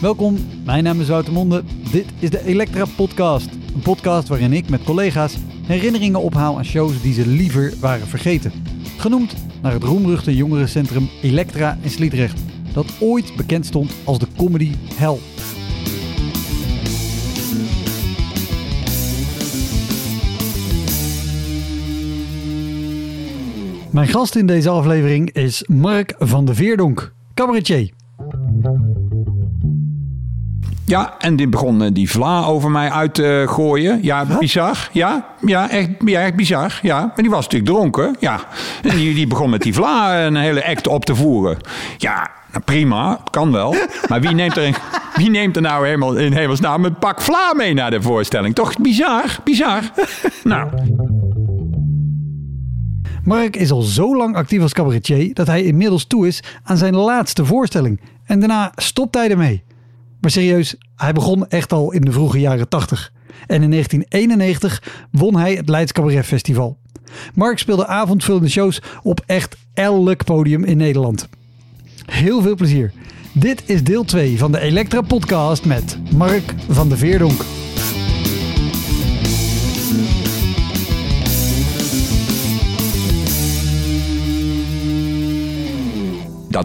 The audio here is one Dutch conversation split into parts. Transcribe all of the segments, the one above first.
Welkom, mijn naam is Wouter Monde. Dit is de Elektra Podcast. Een podcast waarin ik met collega's herinneringen ophaal aan shows die ze liever waren vergeten. Genoemd naar het roemruchte jongerencentrum Elektra in Sliedrecht, dat ooit bekend stond als de comedy hell. Mijn gast in deze aflevering is Mark van de Veerdonk, cabaretier. Ja, en die begon eh, die vla over mij uit te gooien. Ja, bizar. Ja, ja, echt, ja, echt bizar. Ja, maar die was natuurlijk dronken. Ja, en die, die begon met die vla een hele act op te voeren. Ja, nou, prima, kan wel. Maar wie neemt er, een, wie neemt er nou helemaal in hemelsnaam een pak vla mee naar de voorstelling? Toch bizar, bizar. Nou, Mark is al zo lang actief als cabaretier dat hij inmiddels toe is aan zijn laatste voorstelling. En daarna stopt hij ermee. Maar serieus, hij begon echt al in de vroege jaren 80. En in 1991 won hij het Leids Cabaret Festival. Mark speelde avondvullende shows op echt elk podium in Nederland. Heel veel plezier. Dit is deel 2 van de Elektra podcast met Mark van de Veerdonk.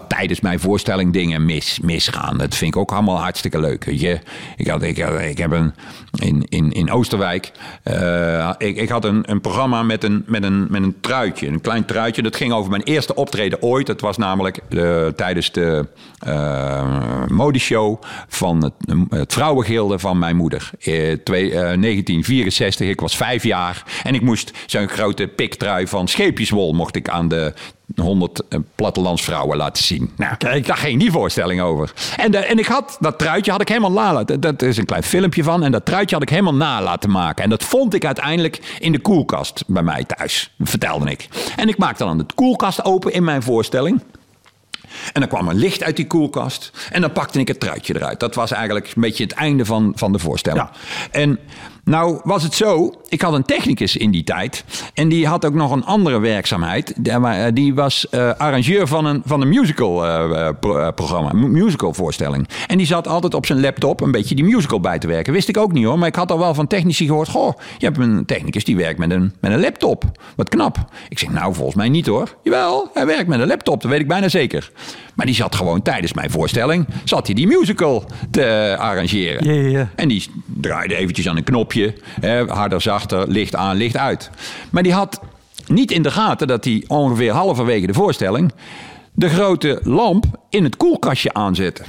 Tijdens mijn voorstelling dingen mis, misgaan. Dat vind ik ook allemaal hartstikke leuk. Je? Ik, had, ik, had- ik heb een, in, in, in Oosterwijk, eh, ik, ik had een, een programma met een, met, een, met een truitje, een klein truitje. Dat ging over mijn eerste optreden ooit. Dat was namelijk eh, tijdens de eh modeshow van het, het vrouwengilde van mijn moeder. Eh, twee, eh, 1964, ik was vijf jaar. En ik moest zo'n grote piktrui van scheepjeswol mocht ik aan de 100 plattelandsvrouwen laten zien. Nou, Kijk. daar ging die voorstelling over. En, de, en ik had dat truitje had ik helemaal na laten. Dat is een klein filmpje van. En dat truitje had ik helemaal na laten maken. En dat vond ik uiteindelijk in de koelkast bij mij thuis. Vertelde ik. En ik maakte dan de koelkast open in mijn voorstelling. En dan kwam er licht uit die koelkast. En dan pakte ik het truitje eruit. Dat was eigenlijk een beetje het einde van, van de voorstelling. En nou was het zo. Ik had een technicus in die tijd. En die had ook nog een andere werkzaamheid. Die- maar, eh, Die was eh, arrangeur van een, van een musical eh, eh, pro- eh, programma. Musical voorstelling. En die zat altijd op zijn laptop een beetje die musical bij te werken. Wist ik ook niet hoor. Maar ik had al wel van technici gehoord. Goh, je hebt een technicus die werkt met een, met een laptop. Wat knap. Ik zeg nou volgens mij niet hoor. Jawel, hij werkt met een laptop. Dat weet ik bijna zeker. Maar die zat gewoon tijdens mijn voorstelling. Zat hij die musical te arrangeren. En die draaide eventjes aan een knopje. Harder, zachter, licht aan, licht uit. Maar die had niet in de gaten dat hij ongeveer halverwege de voorstelling... de grote lamp in het koelkastje aanzette.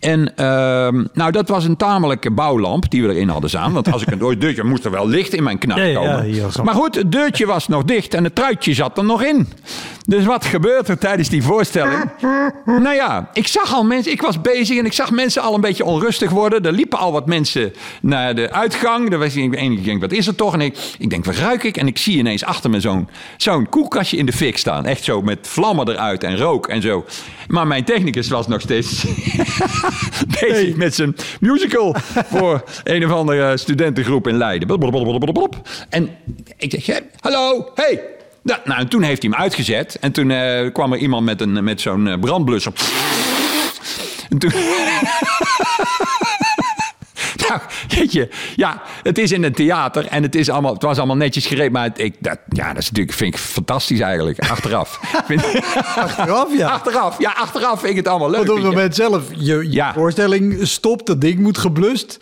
En ehm, nou, dat was een tamelijke bouwlamp die we erin hadden staan. Want als ik een ooit deurtje moest er wel licht in mijn knak komen. ja, maar goed, het deurtje was nog dicht en het truitje zat er nog in. Dus wat gebeurt er tijdens die voorstelling? Nou ja, ik zag al mensen, ik was bezig en ik zag mensen al een beetje onrustig worden. Er liepen al wat mensen naar de uitgang. Er was ik ik denk, wat is er toch? En ik, ik denk, wat ruik ik? En ik zie ineens achter me zo'n zo'n koelkastje in de fik staan. Echt zo met vlammen eruit en rook en zo. Maar mijn technicus was nog steeds bezig met zijn musical voor een of andere studentengroep in Leiden. En ik zeg, "Hè, hallo, hey. Nou, nou, en toen heeft hij hem uitgezet. En toen eh, kwam er iemand met, een, met zo'n eh, brandblusser. En toen... Nou, weet je, ja, het is in een theater en het, is allemaal, het was allemaal netjes gereed. Maar het- ik, dat, ja, dat is natuurlijk, vind ik fantastisch eigenlijk, achteraf. Achteraf, ja. achteraf, ja, achteraf vind ik het allemaal leuk. Want op het moment zelf, je, je Ja. voorstelling stopt, dat ding moet geblust.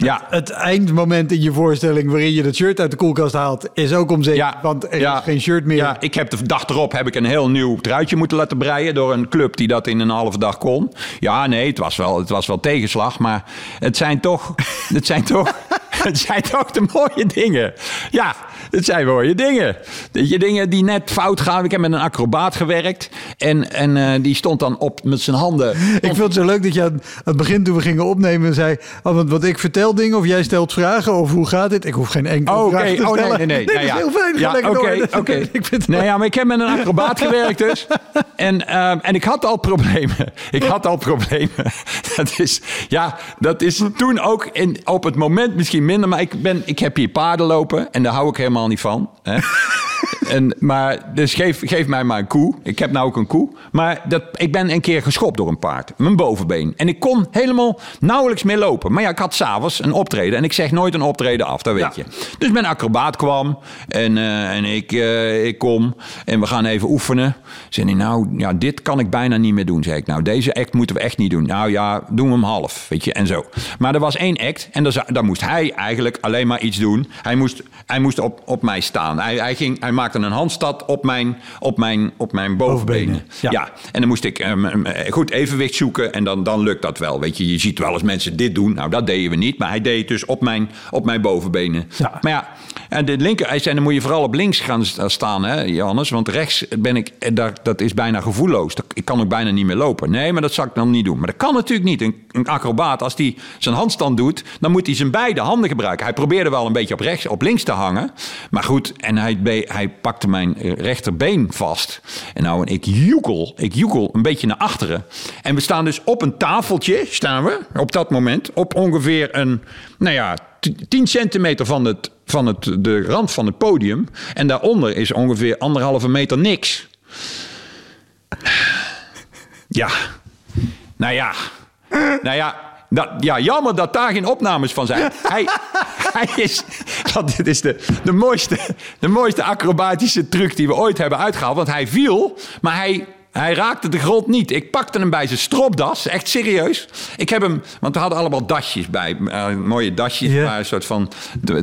Ja. Het eindmoment in je voorstelling waarin je dat shirt uit de koelkast haalt, is ook Ja, want er ja. is geen shirt meer. Ja, ik heb de dag erop heb ik een heel nieuw truitje moeten laten breien door een club die dat in een halve dag kon. Ja, nee, het was wel, het was wel tegenslag, maar het zijn toch, het zijn toch, het zijn toch de mooie dingen. Ja, het zijn mooie dingen. Dat je dingen die net fout gaan. Ik heb met een acrobaat gewerkt en, en eh, die stond dan op met zijn handen. Ik vind het zo leuk dat je aan het begin toen we gingen opnemen zei... Oh, want wat ik vertel dingen of jij stelt vragen of hoe gaat dit? Ik hoef geen enkele Oh, vraag te Oh, nee, stellen. nee, nee. dat Nou is ja. heel fijn. Ja, oké, oké. ik vind het Nee, ja, maar ik heb met een acrobaat gewerkt dus. En, ehm, en ik had al problemen. Ik had al problemen. Dat is, ja, dat is toen ook in, op het moment misschien minder. Maar ik, ben, ik heb hier paarden lopen en daar hou ik helemaal niet van. Hè? en, maar, dus geef, geef mij maar een koe. Ik heb nou ook een koe. Maar dat, ik ben een keer geschopt door een paard. Mijn bovenbeen. En ik kon helemaal nauwelijks meer lopen. Maar ja, ik had s'avonds een optreden. En ik zeg nooit een optreden af, dat weet je. Dus mijn acrobaat kwam. En, eh, en ik, eh, ik kom. En we gaan even oefenen. Zei hij, nou, ja, dit kan ik bijna niet meer doen. Zei ik, nou, deze act moeten we echt niet doen. Nou ja, doen we hem half. Weet je, en zo. Maar er was één act. En daar, daar moest hij eigenlijk alleen maar iets doen. Hij moest, hij moest op, op mij staan. Hij, hij, ging, hij maakte een handstand op mijn, op mijn, op mijn bovenbenen. Bovenbenen, ja. En dan moest ik um, um, goed evenwicht zoeken. En dan, dan lukt dat wel. Weet je, je ziet wel eens mensen dit doen. Nou, dat deden we niet. Maar hij deed het dus op mijn, op mijn bovenbenen. Ja. Maar ja, en de linker, hij zei, dan moet je vooral op links gaan staan, hè, Johannes. Want rechts ben ik, dat, dat is bijna gevoelloos. Ik kan ook bijna niet meer lopen. Nee, maar dat zou ik dan niet doen. Maar dat kan natuurlijk niet. Een, een acrobaat, als hij zijn handstand doet, dan moet hij zijn beide handen gebruiken. Hij probeerde wel een beetje op, rechts, op links te hangen. Maar goed, en hij, hij pakte mijn rechterbeen vast. En nou, en ik joekel, ik joekel een beetje naar achteren. En we staan dus op een tafeltje, staan we, op dat moment. Op ongeveer een, nou ja, t- 10 centimeter van, het, van het, de rand van het podium. En daaronder is ongeveer anderhalve meter niks. Ja. Nou ja. Nou ja. Dat, ja, jammer dat daar geen opnames van zijn. Hij, hij is. Dat, dit is de, de, mooiste, de mooiste acrobatische truc die we ooit hebben uitgehaald. Want hij viel, maar hij. Hij raakte de grond niet. Ik pakte hem bij zijn stropdas. Echt serieus. Ik heb hem... Want we hadden allemaal dasjes bij. eh, mooie dasjes. Waar een soort van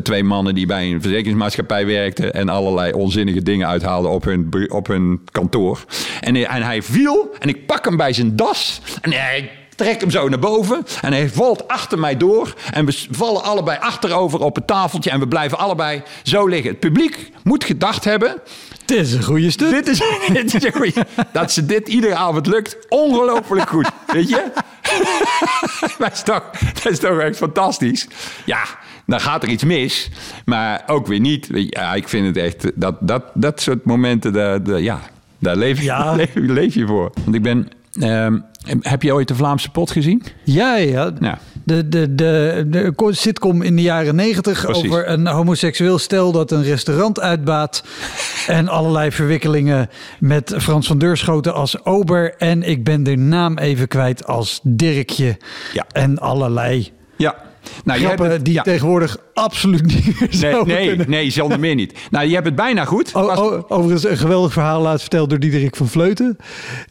twee mannen die bij een verzekeringsmaatschappij werkten. En allerlei onzinnige dingen uithaalden op hun, op hun kantoor. En, hij- en hij viel. En ik pak hem bij zijn das. En hij trek hem zo naar boven. En hij valt achter mij door. En we vallen allebei achterover op het tafeltje. En we blijven allebei zo liggen. Het publiek moet gedacht hebben. Het is een goede stuk. Dit is, dit is een goeie. Dat ze dit iedere avond lukt, ongelooflijk goed. Weet je? dat, is toch, dat is toch echt fantastisch. Ja, dan gaat er iets mis. Maar ook weer niet. Ja, ik vind het echt... Dat, dat, dat soort momenten, daar, daar- ja, daar leef, je, Ja. leef, leef je voor. Want ik ben... ehm, heb je ooit de Vlaamse pot gezien? Ja, ja. Ja. De, de, de, de co- sitcom in de jaren negentig over een homoseksueel stel dat een restaurant uitbaat. en allerlei verwikkelingen met Frans van Deurschoten als ober. En ik ben de naam even kwijt als Dirkje. Ja. En allerlei Ja. Nou, je hebt het- die ja. tegenwoordig absoluut niet meer Nee, nee, kunnen. nee, zonder meer niet. Nou, je hebt het bijna goed. O- Was- o- overigens een geweldig verhaal laatst verteld door Diederik van Vleuten.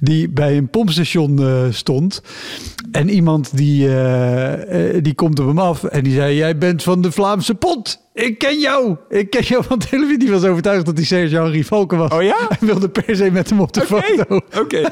Die bij een pompstation eh, stond. En iemand die, eh, eh, die komt op hem af en die zei... Jij bent van de Vlaamse pot. Ik ken jou. Ik ken jou van televisie. Die was overtuigd dat hij Serge-Henri Valken was. Oh ja? En wilde per se met hem op de foto. Oké.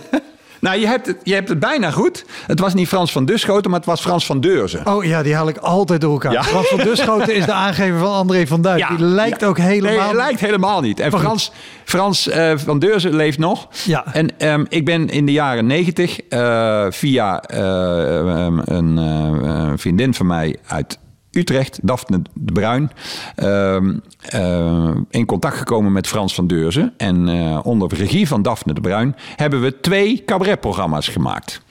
Nou, je hebt, het, je hebt het bijna goed. Het was niet Frans van Duschoten, maar het was Frans van Deurzen. Oh ja, die haal ik altijd door elkaar. Ja. Frans van Duschoten is de aangever van André van Duin. die lijkt ja. ook helemaal... Nee, lijkt helemaal niet. En. Frans, Frans eh, van Deurzen leeft nog. Ja. En ehm, ik ben in de jaren negentig eh, via eh, ehm, een vriendin van mij uit Utrecht, Daphne de Bruin, ehm, eh, in contact gekomen met Frans van Deurzen. En eh, onder regie van Daphne de Bruin hebben we twee cabaretprogramma's gemaakt.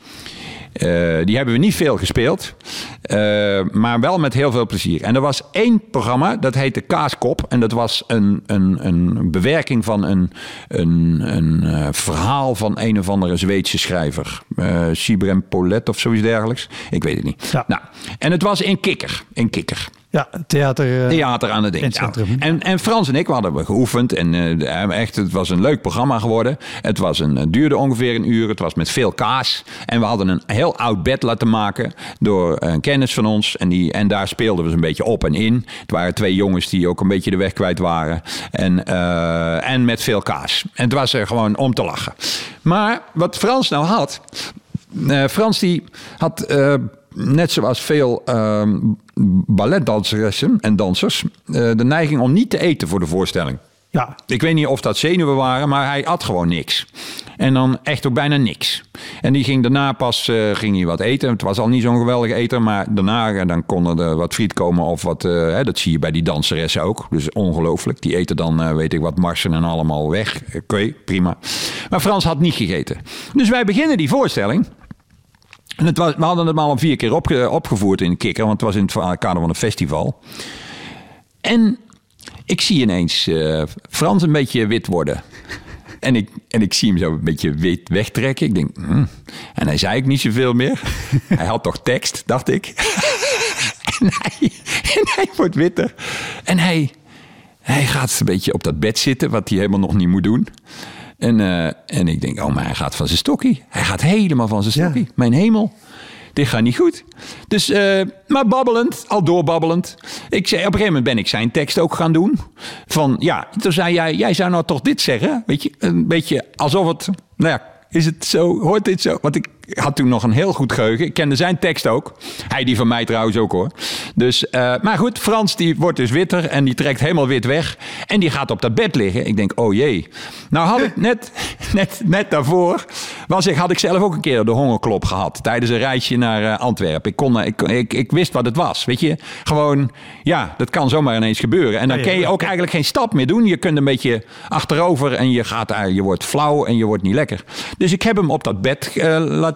Eh, die hebben we niet veel gespeeld, eh, maar wel met heel veel plezier. En er was één programma, dat heette Kaaskop. En dat was een, een, een bewerking van een, een, een eh, verhaal van een of andere Zweedse schrijver. Sibrem Polet of zoiets dergelijks. Ik weet het niet. Ja. Nou, en het was in Kikker. In Kikker. Ja, theater... eh, Theater aan het in ding. Ja. En, en Frans en ik hadden we geoefend. En eh, echt, het was een leuk programma geworden. Het was een, het duurde ongeveer een uur. Het was met veel kaas. En we hadden een heel oud bed laten maken door een kennis van ons. En, die, en daar speelden we ze een beetje op en in. Het waren twee jongens die ook een beetje de weg kwijt waren. En, eh, en met veel kaas. En het was er gewoon om te lachen. Maar wat Frans nou had... Eh, Frans die had, eh, net zoals veel ehm balletdanseressen en dansers, eh, de neiging om niet te eten voor de voorstelling. Ja, Ik weet niet of dat zenuwen waren, maar hij at gewoon niks. En dan echt ook bijna niks. En die ging daarna pas eh, ging hij wat eten. Het was al niet zo'n geweldige eter, maar daarna eh, dan kon er wat friet komen of wat. hè, dat zie je bij die danseressen ook. Dus ongelooflijk. Die eten dan, weet ik wat, marsen en allemaal weg. Oké, prima. Maar Frans had niet gegeten. Dus wij beginnen die voorstelling. En het was, we hadden het maar al vier keer opge- opgevoerd in kikker, want het was in het kader van een festival. En ik zie ineens eh, Frans een beetje wit worden. En ik, en ik zie hem zo een beetje wit wegtrekken. Ik denk, hm. en hij zei ik niet zoveel meer. hij had toch tekst, dacht ik. en, hij, en hij wordt witter. En hij, hij gaat een beetje op dat bed zitten, wat hij helemaal nog niet moet doen. En, eh, en ik denk, oh, maar hij gaat van zijn stokkie. Hij gaat helemaal van zijn stokkie. Mijn hemel. Dit gaat niet goed. Dus, eh, maar babbelend, al doorbabbelend. Ik zei, op een gegeven moment ben ik zijn tekst ook gaan doen. Van, ja, toen zei jij, jij zou nou toch dit zeggen? Weet je, een beetje alsof het, nou ja, is het zo, hoort dit zo? Want ik had toen nog een heel goed geheugen. Ik kende zijn tekst ook. Hij die van mij trouwens ook hoor. Dus, uh, maar goed, Frans die wordt dus witter en die trekt helemaal wit weg. En die gaat op dat bed liggen. Ik denk, oh jee. Nou had ik net, net, net daarvoor, was ik, had ik zelf ook een keer de hongerklop gehad. Tijdens een reisje naar uh, Antwerpen. Ik, kon, ik, ik, ik wist wat het was. Weet je, gewoon, ja, dat kan zomaar ineens gebeuren. En dan kun je ook eigenlijk geen stap meer doen. Je kunt een beetje achterover en je, gaat, je wordt flauw en je wordt niet lekker. Dus ik heb hem op dat bed uh,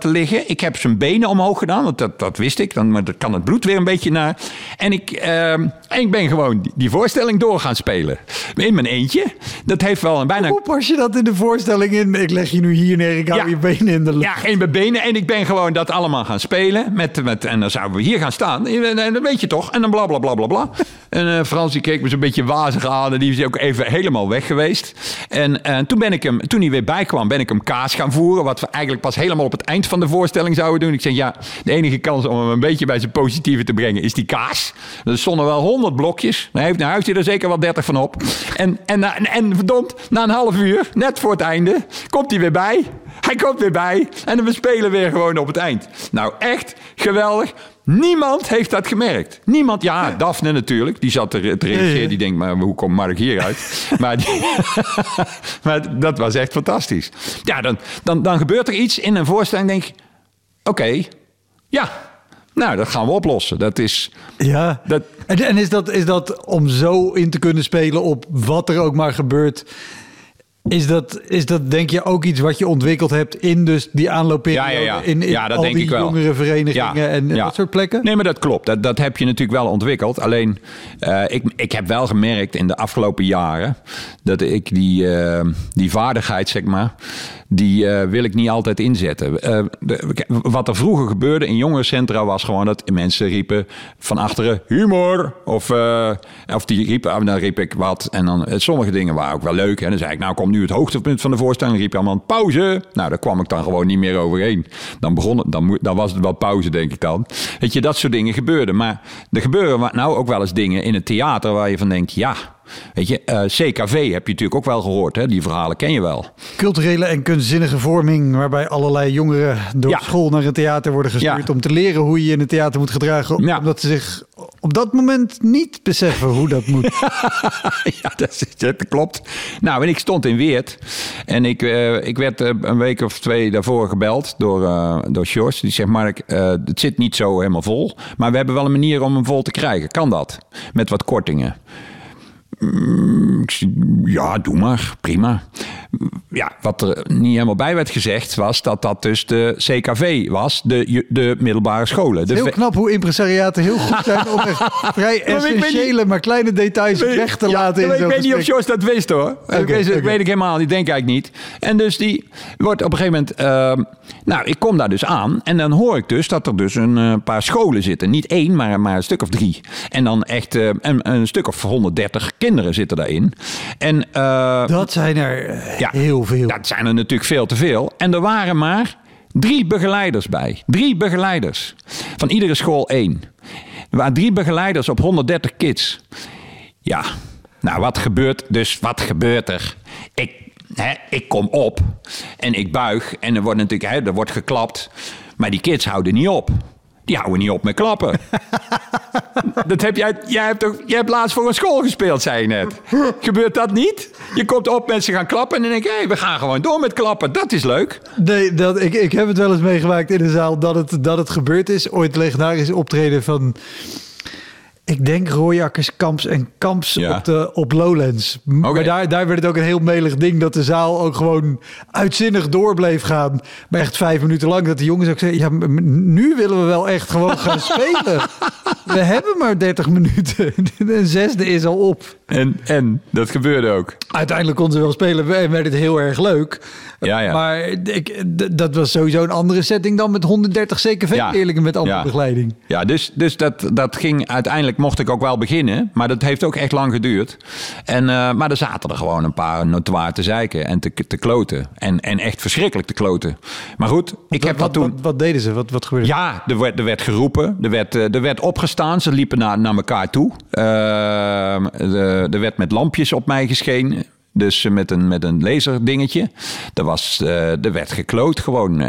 laten liggen. Ik heb zijn benen omhoog gedaan, want dat, dat wist ik. Dan, dan kan het bloed weer een beetje naar. En ik, uh, en ik ben gewoon die, die, voorstelling door gaan spelen. In mijn eentje. Dat heeft wel een bijna... Hoe pas je dat in de voorstelling in? Ik leg je nu hier neer, ik hou ja, je benen in de lucht. Ja, in mijn benen. En ik ben gewoon dat allemaal gaan spelen. Met, met, en dan zouden we hier gaan staan. En dat weet je toch. En dan bla bla bla bla bla. En uh, Frans die keek me zo'n beetje wazig aan. En die is ook even helemaal weg geweest. En, en toen, ben ik hem, toen hij weer bijkwam, ben ik hem kaas gaan voeren. Wat we eigenlijk pas helemaal op het eind van de voorstelling zouden doen. Ik zeg ja, de enige kans om hem een beetje bij zijn positieve te brengen is die kaas. Er stonden wel honderd blokjes. Nou, heeft, nou heeft hij er zeker wel dertig van op. En, en, en, en verdomd, na een half uur, net voor het einde, komt hij weer bij. Hij komt weer bij. En we spelen weer gewoon op het eind. Nou, echt geweldig. Niemand heeft dat gemerkt. Niemand, ja, Daphne natuurlijk. Die zat er te reageren. Die denkt, maar hoe komt Mark hieruit? maar, die, maar dat was echt fantastisch. Ja, dan, dan, dan gebeurt er iets in een voorstelling. Denk ik, oké, ja, nou, dat gaan we oplossen. Dat is. Ja. Dat... En, en is, dat, is dat om zo in te kunnen spelen op wat er ook maar gebeurt? Is dat, is dat denk je ook iets wat je ontwikkeld hebt in dus die aanloopperiode? Ja, ja, ja. In, in ja dat al denk die ik wel. jongere verenigingen Ja, en, en ja. dat soort plekken? Nee, maar dat klopt. Dat, dat heb je natuurlijk wel ontwikkeld. Alleen, eh, ik, ik heb wel gemerkt in de afgelopen jaren... dat ik die, eh, die vaardigheid, zeg maar... die eh, wil ik niet altijd inzetten. Eh, wat er vroeger gebeurde in jongerencentra was gewoon... dat mensen riepen van achteren humor. Of, eh, of die riepen, ah, dan riep ik wat. En dan, sommige dingen waren ook wel leuk. En dan zei ik, nou komt nu het hoogtepunt van de voorstelling. Riep je allemaal pauze. Nou, daar kwam ik dan gewoon niet meer overheen. Dan, begon dan, dan was het wel pauze, denk ik dan. Weet je, dat soort dingen gebeurden. Maar er gebeuren nou ook wel eens dingen in het theater... waar je van denkt, ja... Weet je, eh, CKV heb je natuurlijk ook wel gehoord. Hè? Die verhalen ken je wel. Culturele en kunstzinnige vorming, waarbij allerlei jongeren door Ja. school naar een theater worden gestuurd Ja. om te leren hoe je in het theater moet gedragen, Ja. omdat ze zich op dat moment niet beseffen hoe dat moet. ja, dat, is, dat klopt. Nou, en ik stond in Weert. En ik, eh, ik werd eh, een week of twee daarvoor gebeld door, door Sjors. Die zegt, Mark, het zit niet zo helemaal vol. Maar we hebben wel een manier om hem vol te krijgen. Kan dat? Met wat kortingen. Mm, ik zei, Ja, doe maar. Prima. Ja, wat er niet helemaal bij werd gezegd... was dat dat dus de CKV was. De, de middelbare scholen. De Heel knap hoe impresariaten heel goed zijn om echt vrij ik essentiële, maar kleine details weg te Ja, laten in Ik weet niet of. Jos dat wist hoor. dat Oké, weet, ik helemaal niet. Denk eigenlijk niet. En dus die wordt op een gegeven moment... ehm, nou, ik kom daar dus aan. En dan hoor ik dus dat er dus een eh, paar scholen zitten. Niet één, maar, maar een stuk of drie. En dan echt eh, een, een stuk of 130 kinderen zitten daarin. En eh, Dat zijn er eh, Ja. heel veel. dat zijn er natuurlijk veel te veel. En er waren maar drie begeleiders bij. Drie begeleiders. Van iedere school één. Er waren drie begeleiders op 130 kids. Ja, nou wat gebeurt dus? Wat gebeurt er? Ik, hè, ik kom op en ik buig en er wordt natuurlijk hè, er wordt geklapt. Maar die kids houden niet op. Die houden niet op met klappen. Dat heb jij, jij, hebt toch, jij hebt laatst voor een school gespeeld, zei je net. Gebeurt dat niet? Je komt op, mensen gaan klappen en dan denk je, hey, we gaan gewoon door met klappen. Dat is leuk. Nee, dat, ik, ik heb het wel eens meegemaakt in de zaal dat het, dat het gebeurd is. Ooit legendarisch optreden van Ik denk Royakkers, Kamps en Kamps Ja. op, de, op Lowlands. Maar daar, daar werd het ook een heel melig ding dat de zaal ook gewoon uitzinnig door bleef gaan. Maar echt vijf minuten lang dat de jongens ook zeiden... Ja, nu willen we wel echt gewoon gaan spelen. We hebben maar 30 minuten. Een zesde is al op. En, en dat gebeurde ook. Uiteindelijk konden ze wel spelen en werd het heel erg leuk. Ja, ja. Maar ik, dat was sowieso een andere setting dan met 130 CKV-leerlingen met andere Ja. begeleiding. Ja, dus, dus dat, dat ging uiteindelijk mocht ik ook wel beginnen. Maar dat heeft ook echt lang geduurd. En, eh, maar er zaten er gewoon een paar notoir te zeiken en te, te kloten. En, en echt verschrikkelijk te kloten. Maar goed, ik heb wat, dat toen... wat, wat deden ze? Wat, wat gebeurde? Ja, er werd, er werd geroepen, er werd, eh, er werd opgestaan, ze liepen naar, naar elkaar toe. Ehm, er werd met lampjes op mij geschenen. Dus met een, met een laserdingetje. Er, was, eh, er werd gekloot gewoon.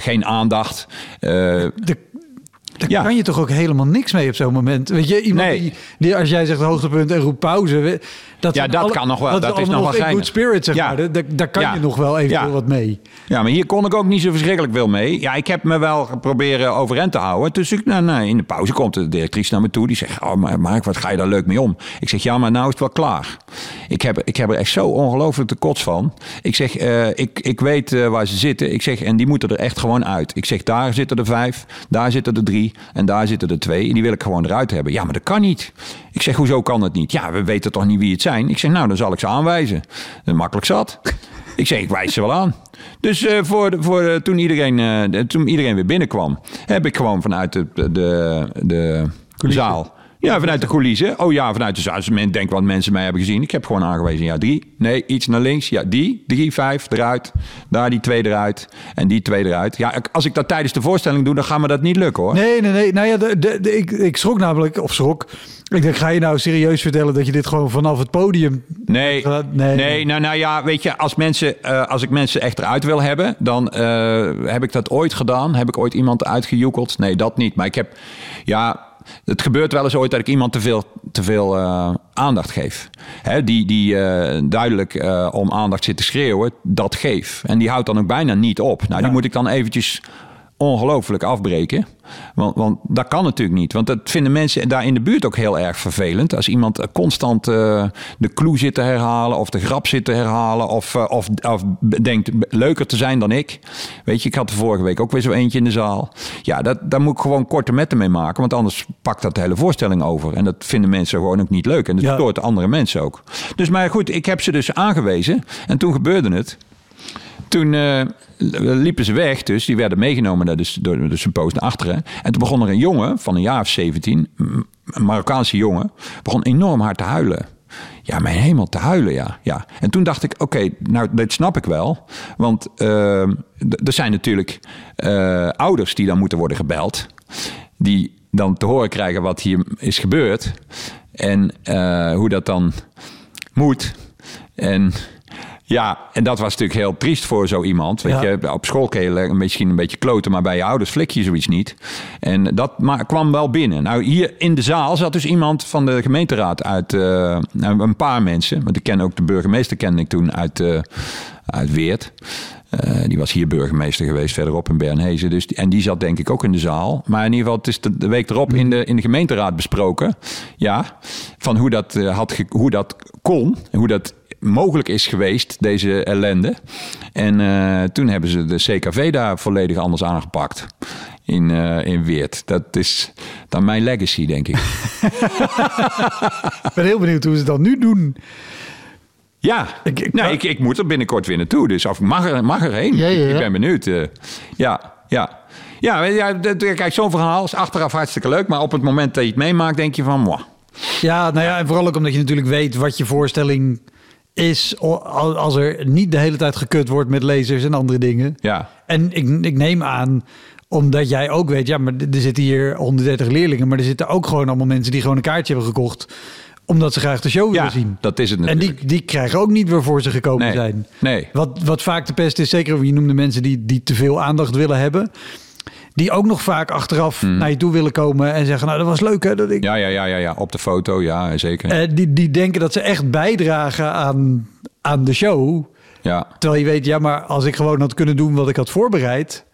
geen aandacht. De- Daar Ja. kan je toch ook helemaal niks mee op zo'n moment. Weet je, iemand Nee. die, die, als jij zegt hoogtepunt en roept pauze. Dat Ja, dat kan nog wel. Dat is nog wel good spirit, zeg Ja. maar. Daar, daar kan Ja. je nog wel Ja. wat mee. Ja, maar hier kon ik ook niet zo verschrikkelijk veel mee. Ja, ik heb me wel proberen overeind te houden. Dus ik, nou, nou, in de pauze komt de directrice naar me toe. Die zegt, oh, maar Mark, wat ga je daar leuk mee om? Ik zeg, ja, maar nou is het wel klaar. Ik heb, ik heb er echt zo ongelooflijk de kots van. Ik zeg, eh, ik, ik weet eh, waar ze zitten. Ik zeg, en die moeten er echt gewoon uit. Ik zeg, daar zitten er vijf, daar zitten er drie en daar zitten er twee. En die wil ik gewoon eruit hebben. Ja, maar dat kan niet. Ik zeg, hoezo kan dat niet? Ja, we weten toch niet wie het zijn? Ik zeg, nou, dan zal ik ze aanwijzen. Dat makkelijk zat. Ik zeg, ik wijs ze wel aan. Dus eh, voor, voor, eh, toen, iedereen, de- toen iedereen weer binnenkwam, heb ik gewoon vanuit de, de, de zaal. Ja, vanuit de coulissen. Oh ja, vanuit de zaal. Als men denkt wat mensen mij hebben gezien. Ik heb gewoon aangewezen. Ja, drie. Nee, iets naar links. Ja, die. Drie, vijf eruit. Daar die twee eruit. En die twee eruit. Ja, als ik dat tijdens de voorstelling doe, dan gaat me dat niet lukken hoor. Nee, nee, nee. Nou ja, de, de, de- ik, ik schrok namelijk, of schrok. Ik denk, ga je nou serieus vertellen dat je dit gewoon vanaf het podium... Nee, Nee. nee, nee nou, nou ja, weet je, als, mensen, eh, als ik mensen echt eruit wil hebben, dan eh, heb ik dat ooit gedaan. Heb ik ooit iemand uitgejoekeld? Nee, dat niet. Maar ik heb, ja, het gebeurt wel eens ooit dat ik iemand te veel, te veel eh, aandacht geef. Hè, die die eh, duidelijk eh, om aandacht zit te schreeuwen, dat geef. En die houdt dan ook bijna niet op. Nou, die moet ik dan eventjes ongelooflijk afbreken. Want, want dat kan natuurlijk niet. Want dat vinden mensen daar in de buurt ook heel erg vervelend. Als iemand eh, constant eh, de clue zit te herhalen... of de grap zit te herhalen... of, eh, of, of denkt leuker te zijn dan ik. Weet je, ik had er vorige week ook weer zo eentje in de zaal. Ja, dat, daar moet ik gewoon korte metten mee maken. Want anders pakt dat de hele voorstelling over. En dat vinden mensen gewoon ook niet leuk. En dat Ja. stoort andere mensen ook. Dus maar goed, ik heb ze dus aangewezen. En toen gebeurde het. Toen eh, liepen ze weg, dus die werden meegenomen naar de, door de naar achteren. En toen begon er een jongen van een jaar of 17, een Marokkaanse jongen, begon enorm hard te huilen. Ja, mijn hemel, te huilen, ja. ja. En toen dacht ik, oké, nou, dit snap ik wel. Want d- er zijn natuurlijk eh, ouders die dan moeten worden gebeld. Die dan te horen krijgen wat hier is gebeurd. En eh, hoe dat dan moet. En ja, en dat was natuurlijk heel triest voor zo iemand. Weet Ja. je, op school kun je misschien een beetje kloten, maar bij je ouders flik je zoiets niet. En dat maar, kwam wel binnen. Nou, hier in de zaal zat dus iemand van de gemeenteraad uit, nou, een paar mensen. Want ik ken ook de burgemeester, kende ik toen uit, eh, uit Weert. Eh, die was hier burgemeester geweest, verderop in Bernhezen. Dus, en die zat denk ik ook in de zaal. Maar in ieder geval, het is de, week erop in de, in de gemeenteraad besproken. Ja, van hoe dat, had hoe dat kon. Hoe dat mogelijk is geweest, deze ellende. En eh, toen hebben ze de CKV daar volledig anders aangepakt. In, eh, in Weert. Dat is dan mijn legacy, denk ik. Ik ben heel benieuwd hoe ze dat nu doen. Ja, Ik- nou, ik, ik moet er binnenkort weer naartoe. Dus of mag, er, mag erheen. Ja, ja, ja. Ik ben benieuwd. eh. ja, ja. Ja, ja kijk, zo'n verhaal is achteraf hartstikke leuk. Maar op het moment dat je het meemaakt, denk je van... Mwah. Ja, nou ja, en vooral ook omdat je natuurlijk weet wat je voorstelling is. Als er niet de hele tijd gekut wordt met lasers en andere dingen. Ja, En ik, ik neem aan, omdat jij ook weet, ja, maar er zitten hier 130 leerlingen, maar er zitten ook gewoon allemaal mensen die gewoon een kaartje hebben gekocht, omdat ze graag de show ja willen zien. dat is het En natuurlijk. die, die krijgen ook niet waarvoor ze gekomen Nee, zijn. nee. Wat, wat vaak de pest is, zeker je noemde mensen die, die te veel aandacht willen hebben. Die ook nog vaak achteraf naar je toe willen komen en zeggen, nou dat was leuk hè. Dat ik, Hmm. Ja, ja, ja, ja, ja, op de foto, ja, zeker. Eh, die, die denken dat ze echt bijdragen aan, aan de show. ja. Terwijl je weet, ja, maar als ik gewoon had kunnen doen wat ik had voorbereid.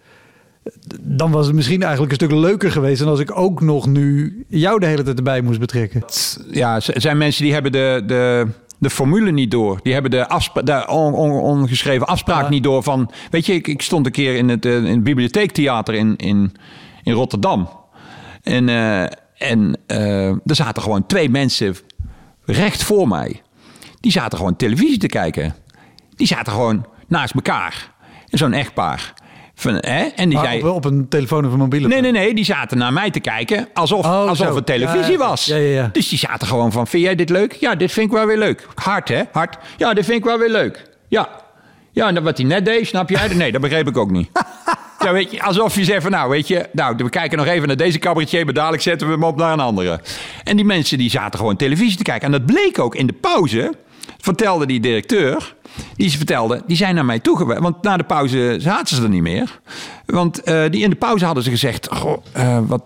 dan was het misschien eigenlijk een stuk leuker geweest... dan als ik ook nog nu jou de hele tijd erbij moest betrekken. Ja, er zijn mensen die hebben de, de, de formule niet door. Die hebben de, afspa- de on- on- ongeschreven afspraak Ja. niet door van... Weet je, ik, ik stond een keer in het, eh, in het bibliotheektheater in, in, in Rotterdam. En, eh, en eh, er zaten gewoon twee mensen recht voor mij. Die zaten gewoon televisie te kijken. Die zaten gewoon naast elkaar. Zo'n echtpaar. Van, hè? En die Maar zei... op, op een telefoon of een mobiele Nee, nee, nee. Die zaten naar mij te kijken alsof, Oh, alsof zo. het televisie Ja, was. Ja, ja, ja. Dus die zaten gewoon van, vind jij dit leuk? Ja, dit vind ik wel weer leuk. Hard, hè? Hard. Ja, dit vind ik wel weer leuk. Ja. Ja, en wat hij net deed, snap jij? Nee, dat begreep ik ook niet. Ja, weet je, alsof je zegt van, nou, weet je... Nou, we kijken nog even naar deze cabaretier... maar dadelijk zetten we hem op naar een andere. En die mensen die zaten gewoon televisie te kijken. En dat bleek ook in de pauze... vertelde die directeur... die ze vertelde, die zijn naar mij toegewezen. Want na de pauze zaten ze er niet meer. Want eh, die in de pauze hadden ze gezegd... Goh, eh, wat,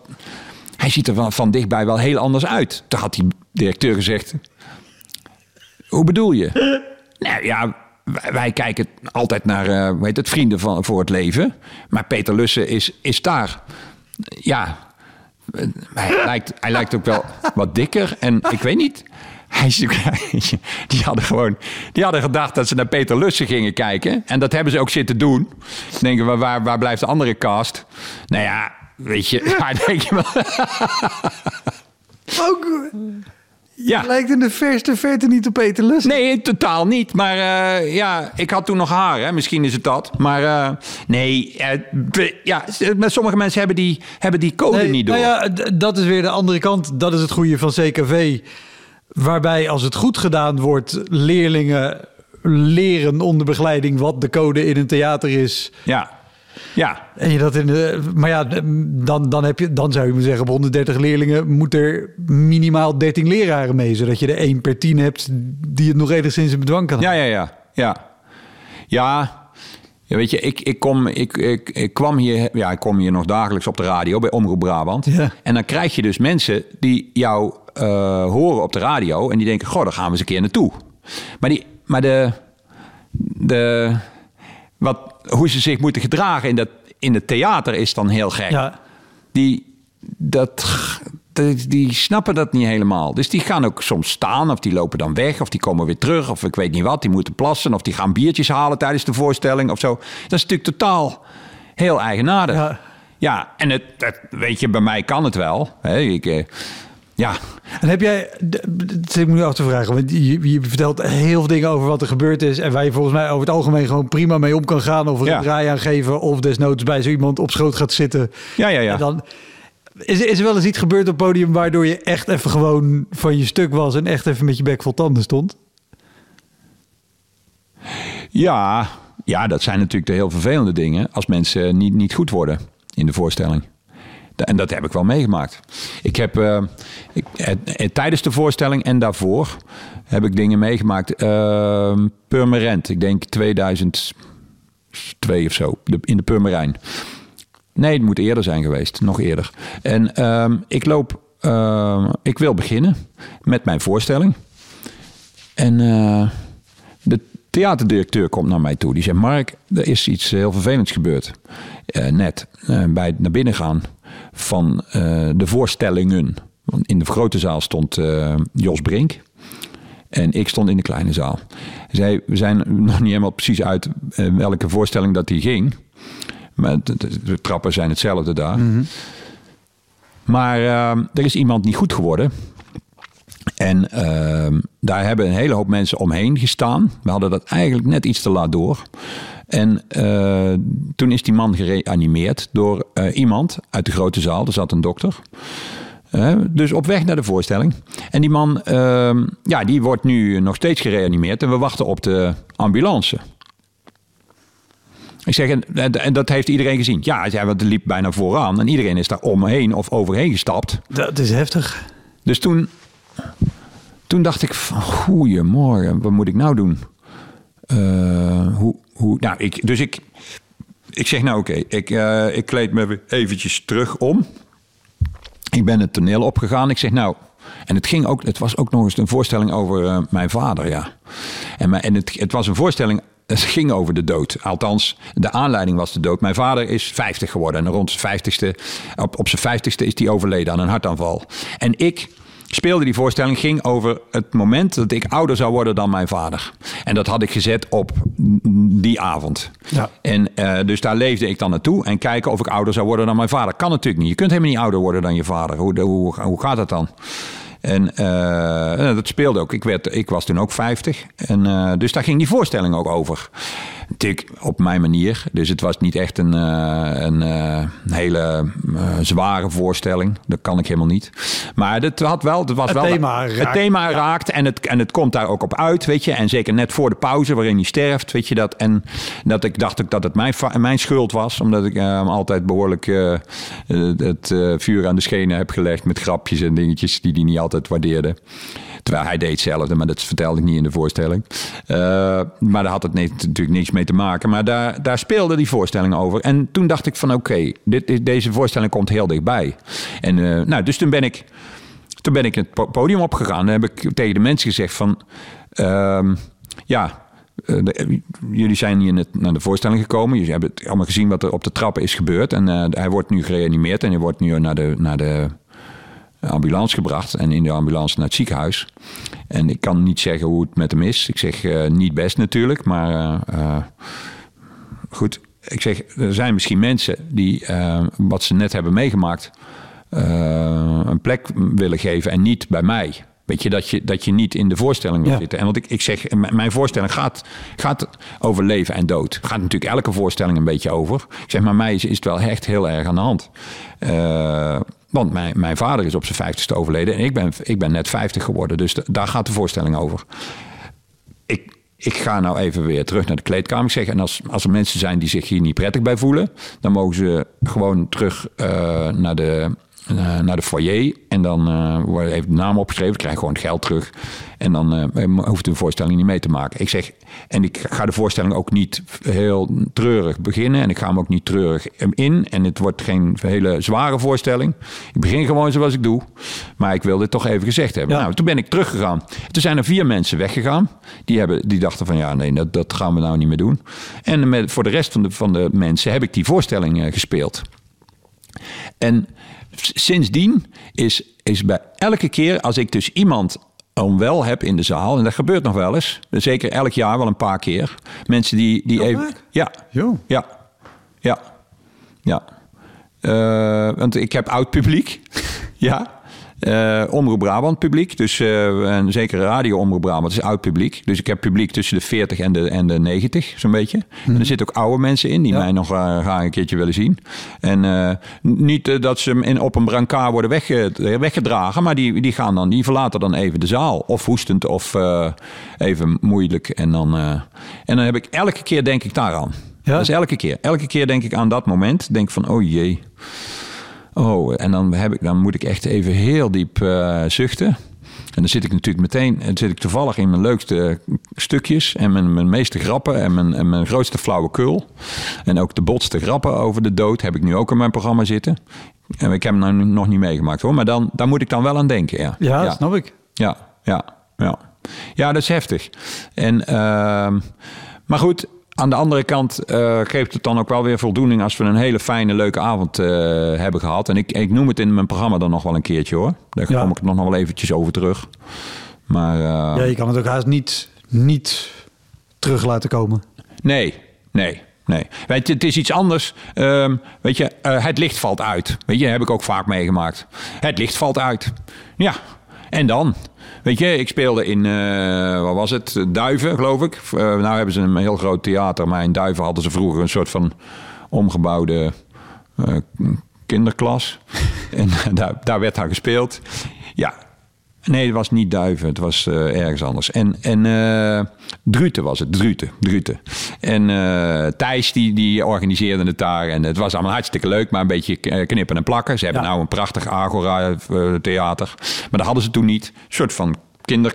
hij ziet er van, van dichtbij wel heel anders uit. Toen had die directeur gezegd... Hoe bedoel je? Nou ja, wij, kijken altijd naar eh, hoe heet het, Vrienden van, voor het Leven. Maar Peter Lussen is, is daar. Ja, eh, hij lijkt, hij lijkt ook wel wat dikker. En ik weet niet. Hij is, die, hadden gewoon, die hadden gedacht dat ze naar Peter Lussen gingen kijken. En dat hebben ze ook zitten doen. Denken we, waar, waar blijft de andere cast? Nou ja, weet je, waar denk je wel. Ook Ja. lijkt in de verste verte niet op Peter Lus. Nee, totaal niet. Maar eh, ja, ik had toen nog haar, hè? misschien is het dat. Maar eh, nee, eh, ja, met sommige mensen hebben die, hebben die code Nee, niet door. Nou ja, dat is weer de andere kant. Dat is het goede van CKV. Waarbij als het goed gedaan wordt, leerlingen leren onder begeleiding wat de code in een theater is. ja. ja. En je dat in de, maar ja, dan, dan, heb je, dan zou je moeten zeggen, op 130 leerlingen moet er minimaal 13 leraren mee. Zodat je er 1 per 10 hebt die het nog enigszins in bedwang kan Ja, ja, ja. Ja, ja. Ja weet je, ik, ik, kom, ik, ik, ik kwam hier, ja, ik kom hier nog dagelijks op de radio bij Omroep Brabant. Ja. En dan krijg je dus mensen die jou eh, horen op de radio en die denken, goh, daar gaan we eens een keer naartoe. Maar, die, maar de, de, wat, hoe ze zich moeten gedragen in, dat, in het theater is dan heel gek. Ja. Die, dat, die, die snappen dat niet helemaal. Dus die gaan ook soms staan, of die lopen dan weg, of die komen weer terug, of ik weet niet wat, die moeten plassen, of die gaan biertjes halen tijdens de voorstelling of zo. Dat is natuurlijk totaal heel eigenaardig. Ja. Ja, en het, het- weet je, bij mij kan het wel. Hè? Ik, eh, ja, En heb jij, d- d- ik moet nu af te vragen, want je, je vertelt heel veel dingen over wat er gebeurd is. En waar je volgens mij over het algemeen gewoon prima mee om kan gaan. Of er Ja. een draai aan geven. Of desnoods bij zo iemand op schoot gaat zitten. ja, ja. ja. En dan, is, is er wel eens iets gebeurd op podium waardoor je echt even gewoon van je stuk was. En echt even met je bek vol tanden stond? Ja, ja, dat zijn natuurlijk de heel vervelende dingen als mensen niet, niet goed worden in de voorstelling. En dat heb ik wel meegemaakt. Ik heb eh, ik, eh, eh, tijdens de voorstelling en daarvoor heb ik dingen meegemaakt. eh, Purmerend, ik denk 2002 of zo, in de Purmerijn. Nee, het moet eerder zijn geweest, nog eerder. En ehm, ik loop, eh, ik wil beginnen met mijn voorstelling. En eh, de theaterdirecteur komt naar mij toe. Die zegt: Mark, er is iets heel vervelends gebeurd. Eh, net eh, bij het naar binnen gaan van de voorstellingen. Want in de grote zaal stond Jos Brink. En ik stond in de kleine zaal. Zei: We zijn nog niet helemaal precies uit welke voorstelling dat die ging. Maar de, trappen zijn hetzelfde daar. Maar eh, er is iemand niet goed geworden. En ehm, daar hebben een hele hoop mensen omheen gestaan. We hadden dat eigenlijk net iets te laat door. En eh, toen is die man gereanimeerd door eh, iemand uit de grote zaal. Er zat een dokter. Eh, dus op weg naar de voorstelling. En die man, ehm, ja, die wordt nu nog steeds gereanimeerd. En we wachten op de ambulance. Ik zeg, en, dat heeft iedereen gezien. Ja, zei, want het liep bijna vooraan. En iedereen is daar omheen of overheen gestapt. Dat is heftig. Dus toen, toen dacht ik van, goeiemorgen, wat moet ik nou doen? Eh, hoe, hoe, nou, ik, dus ik, ik zeg nou oké, ik, eh, ik kleed me eventjes terug om. Ik ben het toneel opgegaan. Ik zeg nou, en het, ging ook, het was ook nog eens een voorstelling over eh, mijn vader, ja. En, en het, het was een voorstelling het ging over de dood. Althans, de aanleiding was de dood. Mijn vader is 50 geworden. En rond zijn 50ste, op, op zijn 50ste is hij overleden aan een hartaanval. En ik speelde die voorstelling ging over het moment dat ik ouder zou worden dan mijn vader. En dat had ik gezet op die avond. Ja. En uh, dus daar leefde ik dan naartoe en kijken of ik ouder zou worden dan mijn vader. Kan natuurlijk niet. Je kunt helemaal niet ouder worden dan je vader. Hoe, hoe, hoe gaat dat dan? En uh, dat speelde ook. Ik, werd, ik was toen ook 50. En, uh, dus daar ging die voorstelling ook over. Natuurlijk op mijn manier. Dus het was niet echt een, uh, een, een hele zware voorstelling. Dat kan ik helemaal niet. Maar het had wel. Het, was het wel, thema raakt. Het thema raakt. En het, en het komt daar ook op uit. Weet je. En zeker net voor de pauze waarin hij sterft. Weet je dat. En dat ik dacht ook dat het mijn, mijn schuld was. Omdat ik hem altijd behoorlijk het vuur aan de schenen heb gelegd. Met grapjes en dingetjes die hij niet altijd altijd waardeerde. Terwijl hij deed hetzelfde, maar dat vertelde ik niet in de voorstelling. Uh, maar daar had het natuurlijk niks mee te maken. Maar daar, daar speelde die voorstelling over. En toen dacht ik van oké, deze voorstelling komt heel dichtbij. En uh, nou, dus toen ben ik, toen ben ik het podium opgegaan. En heb ik tegen de mensen gezegd van... Uh, ja, de, jullie zijn hier naar de voorstelling gekomen. Jullie hebben het allemaal gezien wat er op de trappen is gebeurd. En hij wordt nu gereanimeerd en hij wordt nu naar de, naar de ambulance gebracht en in de ambulance naar het ziekenhuis. En ik kan niet zeggen hoe het met hem is. Ik zeg uh, niet best natuurlijk, maar uh, goed. Ik zeg, er zijn misschien mensen die wat ze net hebben meegemaakt een plek willen geven en niet bij mij. Weet je, dat je, dat je niet in de voorstelling wil Ja. zitten. En wat ik, ik zeg, mijn voorstelling gaat, gaat over leven en dood. Gaat natuurlijk elke voorstelling een beetje over. Ik zeg, maar mij is, is het wel echt heel erg aan de hand. Eh, want mijn, mijn vader is op zijn vijftigste overleden. En ik ben, ik ben net vijftig geworden. Dus daar gaat de voorstelling over. Ik, ik ga nou even weer terug naar de kleedkamer. Ik zeg, en als, als er mensen zijn die zich hier niet prettig bij voelen... dan mogen ze gewoon terug eh, naar, de, eh, naar de foyer. En dan eh, wordt even de naam opgeschreven. krijg gewoon het geld terug. En dan eh, hoeft de voorstelling niet mee te maken. Ik zeg, en ik ga de voorstelling ook niet heel treurig beginnen. En ik ga hem ook niet treurig in. En het wordt geen hele zware voorstelling. Ik begin gewoon zoals ik doe. Maar ik wil dit toch even gezegd hebben. Ja. Nou, toen ben ik teruggegaan. Toen zijn er vier mensen weggegaan. Die, hebben, die dachten van ja, nee, dat, dat gaan we nou niet meer doen. En met, voor de rest van de, van de mensen heb ik die voorstelling gespeeld. En sindsdien is, is bij elke keer als ik dus iemand onwel heb in de zaal, en dat gebeurt nog wel eens, zeker elk jaar wel een paar keer, mensen die, die even. vaak? Ja, Jo. ja, ja, ja. Eh, want ik heb oud publiek. ja. Eh, Omroep Brabant publiek. Dus, eh, en zeker Radio Omroep Brabant is oud publiek. Dus ik heb publiek tussen de 40 en de, en de 90, zo'n beetje. En er zitten ook oude mensen in die Ja. mij nog eh, graag een keertje willen zien. En niet dat ze in, op een brancard worden wegge- weggedragen, maar die, die gaan dan, die verlaten dan even de zaal. Of hoestend of even moeilijk. En dan, en dan heb ik elke keer denk ik daaraan. Ja. Dat is elke keer. Elke keer denk ik aan dat moment. Denk van, oh jee. Oh, en dan, heb ik, dan moet ik echt even heel diep eh, zuchten. En dan zit ik natuurlijk meteen, dan zit ik toevallig in mijn leukste stukjes en mijn, mijn meeste grappen en mijn, en mijn grootste flauwekul. En ook de botste grappen over de dood heb ik nu ook in mijn programma zitten. En ik heb hem nou nog niet meegemaakt hoor, maar dan, daar moet ik dan wel aan denken. Ja, Ja, snap ik. ja, ja, ja. Ja, dat is heftig. En, ehm, maar goed, aan de andere kant eh, geeft het dan ook wel weer voldoening als we een hele fijne, leuke avond eh, hebben gehad. En ik, ik noem het in mijn programma dan nog wel een keertje hoor. Daar Ja. kom ik nog wel eventjes over terug. Maar eh, Ja, je kan het ook haast niet, niet terug laten komen. nee, nee. Nee, weet je, het is iets anders. Ehm, weet je, het licht valt uit. Weet je, heb ik ook vaak meegemaakt. Het licht valt uit. Ja, en dan? Weet je, ik speelde in, eh, wat was het, Duiven, geloof ik. Eh, nou hebben ze een heel groot theater, maar in Duiven hadden ze vroeger een soort van omgebouwde eh, kinderklas. en daar, daar werd aan gespeeld. Nee, het was niet Duiven, het was eh, ergens anders. En, en eh Druten was het, Druten. Druten. En eh, Thijs die, die organiseerde het daar. En het was allemaal hartstikke leuk, maar een beetje knippen en plakken. Ze hebben Ja. nou een prachtig Agora-theater. maar dat hadden ze toen niet. Een soort van kinder...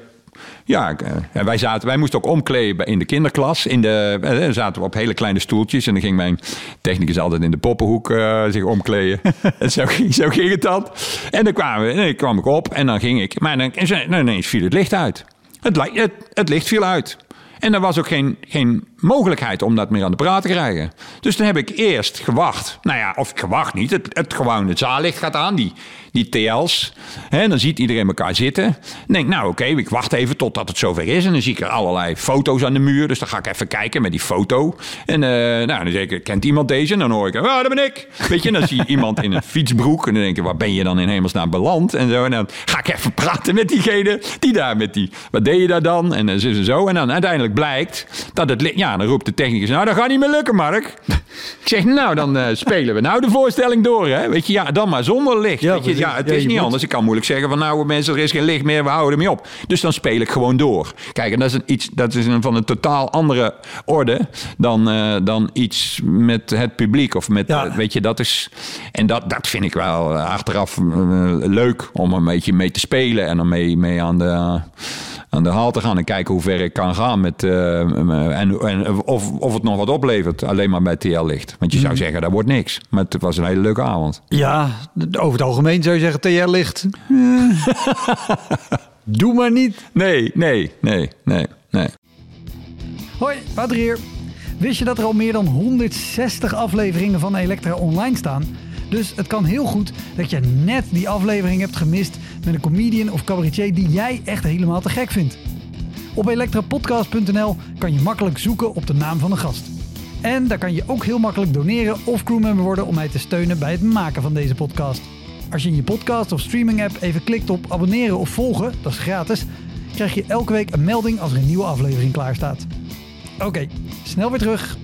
Ja, ik, eh, en wij, zaten, wij moesten ook omkleden in de kinderklas. In de, eh, dan zaten we op hele kleine stoeltjes. En dan ging mijn technicus altijd in de poppenhoek eh, zich omkleden. en zo, ging- het dan. En dan en dan kwam ik op en dan ging ik. Maar dan, en ineens viel het licht uit. Het, het licht viel uit. En er was ook geen, geen mogelijkheid om dat meer aan de praat te krijgen. Dus dan heb ik eerst gewacht. Nou ja, of gewacht niet. Het, het gewoon het zaallicht gaat aan, die, die TL's. Hè, dan ziet iedereen elkaar zitten. Dan denk ik, nou oké, ik wacht even totdat het zover is. En dan zie ik er allerlei foto's aan de muur. Dus dan ga ik even kijken met die foto. En uh, nou, dan zeg ik, kent iemand deze? En dan hoor ik, ah, dat ben ik. Weet je, dan zie je iemand in een fietsbroek. En dan denk ik, waar ben je dan in hemelsnaam beland? En zo. En dan ga ik even praten met diegene die daar met die... Wat deed je daar dan? En dan zo. En dan uiteindelijk blijkt dat het... Ja, dan roept de technicus, nou dat gaat niet meer lukken, Mark. Ik zeg, nou dan uh, spelen we nou de voorstelling door. Hè? Weet je, ja, dan maar zonder licht. Ja, weet je, ja het is niet anders. Ik kan moeilijk zeggen van nou mensen, er is geen licht meer, we houden ermee op. Dus dan speel ik gewoon door. Kijk, en dat is, een, iets, dat is een, van een totaal andere orde dan, uh, dan iets met het publiek. Of met, ja. weet je, dat is... En dat, dat vind ik wel achteraf leuk om een beetje mee te spelen en om mee, mee aan de aan de haal te gaan en kijken hoe ver ik kan gaan. Met, uh, en, en of, of het nog wat oplevert, alleen maar met TL licht. Want je zou mhm. zeggen, dat wordt niks. Maar het was een hele leuke avond. Ja, over het algemeen zou je zeggen, TL licht. Doe maar niet. Nee, nee, nee, nee, nee. Hoi, Wouter hier. Wist je dat er al meer dan 160 afleveringen van Elektra online staan? Dus het kan heel goed dat je net die aflevering hebt gemist met een comedian of cabaretier die jij echt helemaal te gek vindt. Op elektrapodcast.nl kan je makkelijk zoeken op de naam van de gast. En daar kan je ook heel makkelijk doneren of crewmember worden om mij te steunen bij het maken van deze podcast. Als je in je podcast of streaming app even klikt op abonneren of volgen, dat is gratis, krijg je elke week een melding als er een nieuwe aflevering klaar staat. Oké, snel weer terug.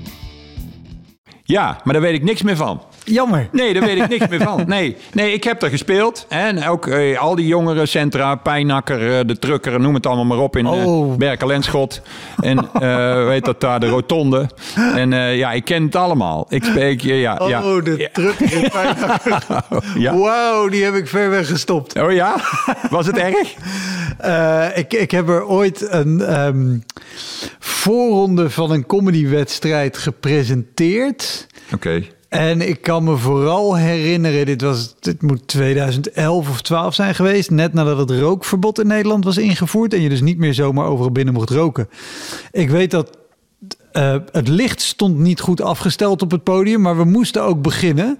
Ja, maar daar weet ik niks meer van. Jammer. Nee, daar weet ik niks meer van. Nee, nee ik heb er gespeeld. En ook eh, al die jongere centra, Pijnakker, uh, de Trukker, noem het allemaal maar op in uh, oh. Berkel en Schot. En weet dat daar, de Rotonde. En ja, ik ken het allemaal. Ik spreek je, ja. Oh, ja. de Trukker in Pijnakker. ja. Wauw, die heb ik ver weg gestopt. Oh ja? Was het erg? ik, ik heb er ooit een um, voorronde van een comedywedstrijd gepresenteerd. Oké. En ik kan me vooral herinneren, dit, was, dit moet 2011 of 12 zijn geweest, net nadat het rookverbod in Nederland was ingevoerd en je dus niet meer zomaar overal binnen mocht roken. Ik weet dat uh, het licht stond niet goed afgesteld op het podium, maar we moesten ook beginnen.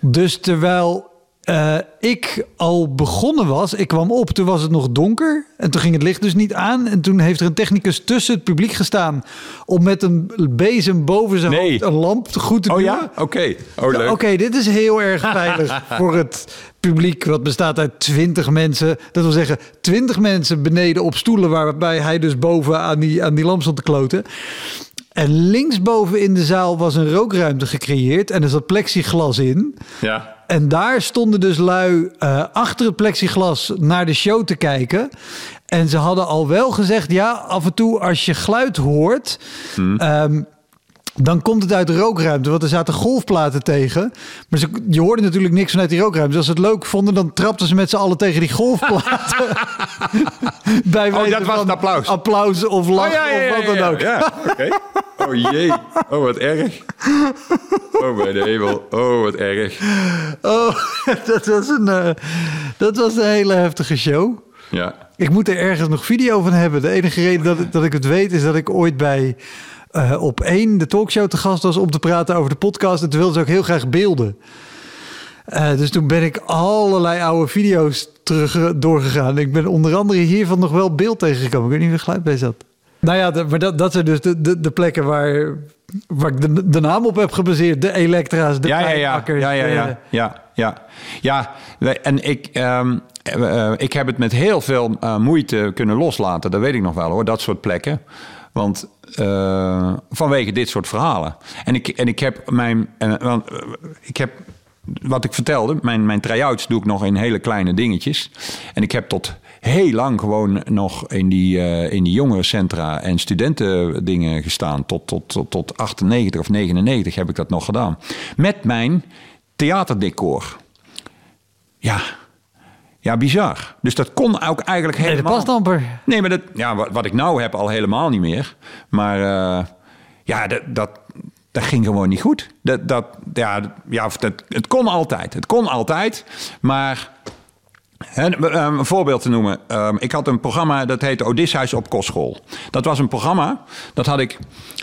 Dus terwijl uh, ik al begonnen was, ik kwam op, toen was het nog donker en toen ging het licht dus niet aan. En toen heeft er een technicus tussen het publiek gestaan om met een bezem boven zijn hoofd een lamp goed te doen. Oh ja? Oké. Okay. Oh, Oké, dit is heel erg veilig voor het publiek, wat bestaat uit twintig mensen. Dat wil zeggen, twintig mensen beneden op stoelen, waarbij hij dus boven aan die, aan die lamp stond te kloten. En linksboven in de zaal was een rookruimte gecreëerd en er zat plexiglas in. Ja. En daar stonden dus lui uh, achter het plexiglas naar de show te kijken. En ze hadden al wel gezegd, ja, af en toe als je geluid hoort... Hmm. Um, dan komt het uit de rookruimte, want er zaten golfplaten tegen. Maar ze, je hoorde natuurlijk niks vanuit die rookruimte. Dus als ze het leuk vonden, dan trapten ze met z'n allen tegen die golfplaten. Bij oh, dat was een applaus. Applaus of lach oh, ja, ja, ja, of wat dan ook. Ja. Oh jee. Oh, wat erg. Oh, bij de hemel. Oh, wat erg. Oh, dat was een, uh, dat was een hele heftige show. Ja. Ik moet er ergens nog video van hebben. De enige reden dat, dat ik het weet is dat ik ooit bij eh, op één de talkshow te gast was om te praten over de podcast. En toen wilde ze ook heel graag beelden. Eh, dus toen ben ik allerlei oude video's terug eh, doorgegaan. Ik ben onder andere hiervan nog wel beeld tegengekomen. Ik weet niet of er geluid bij zat. Nou ja, maar dat, dat zijn dus de, de, plekken waar, waar ik de, de naam op heb gebaseerd. De Elektra's, de ja. Ja ja. ja, ja, ja, ja, ja, ja. ja. en ik, ehm, ik heb het met heel veel moeite kunnen loslaten. Dat weet ik nog wel hoor, dat soort plekken. Want uh, vanwege dit soort verhalen. En ik, en ik heb mijn. Uh, want, uh, ik heb. Wat ik vertelde, mijn, mijn try-outs doe ik nog in hele kleine dingetjes. En ik heb tot heel lang gewoon nog in die, in die jongerencentra en studentendingen gestaan. Tot, tot, tot, tot 98 of 99 heb ik dat nog gedaan. Met mijn theaterdecor. Ja, ja, bizar. Dus dat kon ook eigenlijk helemaal... Nee, pasdamper. Nee, maar dat, ja, wat, wat, ik nou heb al helemaal niet meer. Maar uh, ja, dat, dat, dat ging gewoon niet goed. Dat, dat, ja, ja, dat, het kon altijd. Het kon altijd. Maar En, eh, een voorbeeld te noemen. Ehm, ik had een programma dat heette Odysseus op kostschool. Dat was een programma, dat had ik...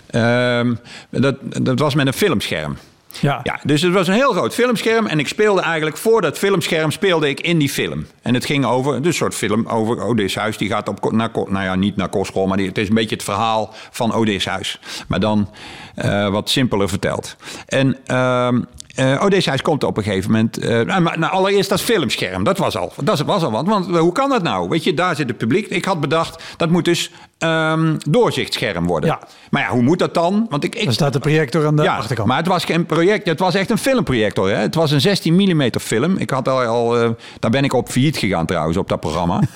ehm, dat, dat was met een filmscherm. Ja. Ja, dus het was een heel groot filmscherm. En ik speelde eigenlijk voor dat filmscherm speelde ik in die film. En het ging over dus een soort film over Odysseus. Die gaat op, naar, nou ja, niet naar kostschool, maar het is een beetje het verhaal van Odysseus. Maar dan eh, wat simpeler verteld. En ehm eh Odysseus komt op een gegeven moment. eh, nou, maar, nou, allereerst dat filmscherm, dat was al. Dat was al wat. Want eh, hoe kan dat nou? Weet je, daar zit het publiek. Ik had bedacht, dat moet dus ehm doorzichtsscherm worden. Ja. Maar ja, hoe moet dat dan? Want ik, ik Dan staat de projector aan de ja, achterkant. maar het was geen project. Het was echt een filmprojector. Hè? Het was een 16 mm film. Ik had al, al eh, daar ben ik op failliet gegaan trouwens op dat programma.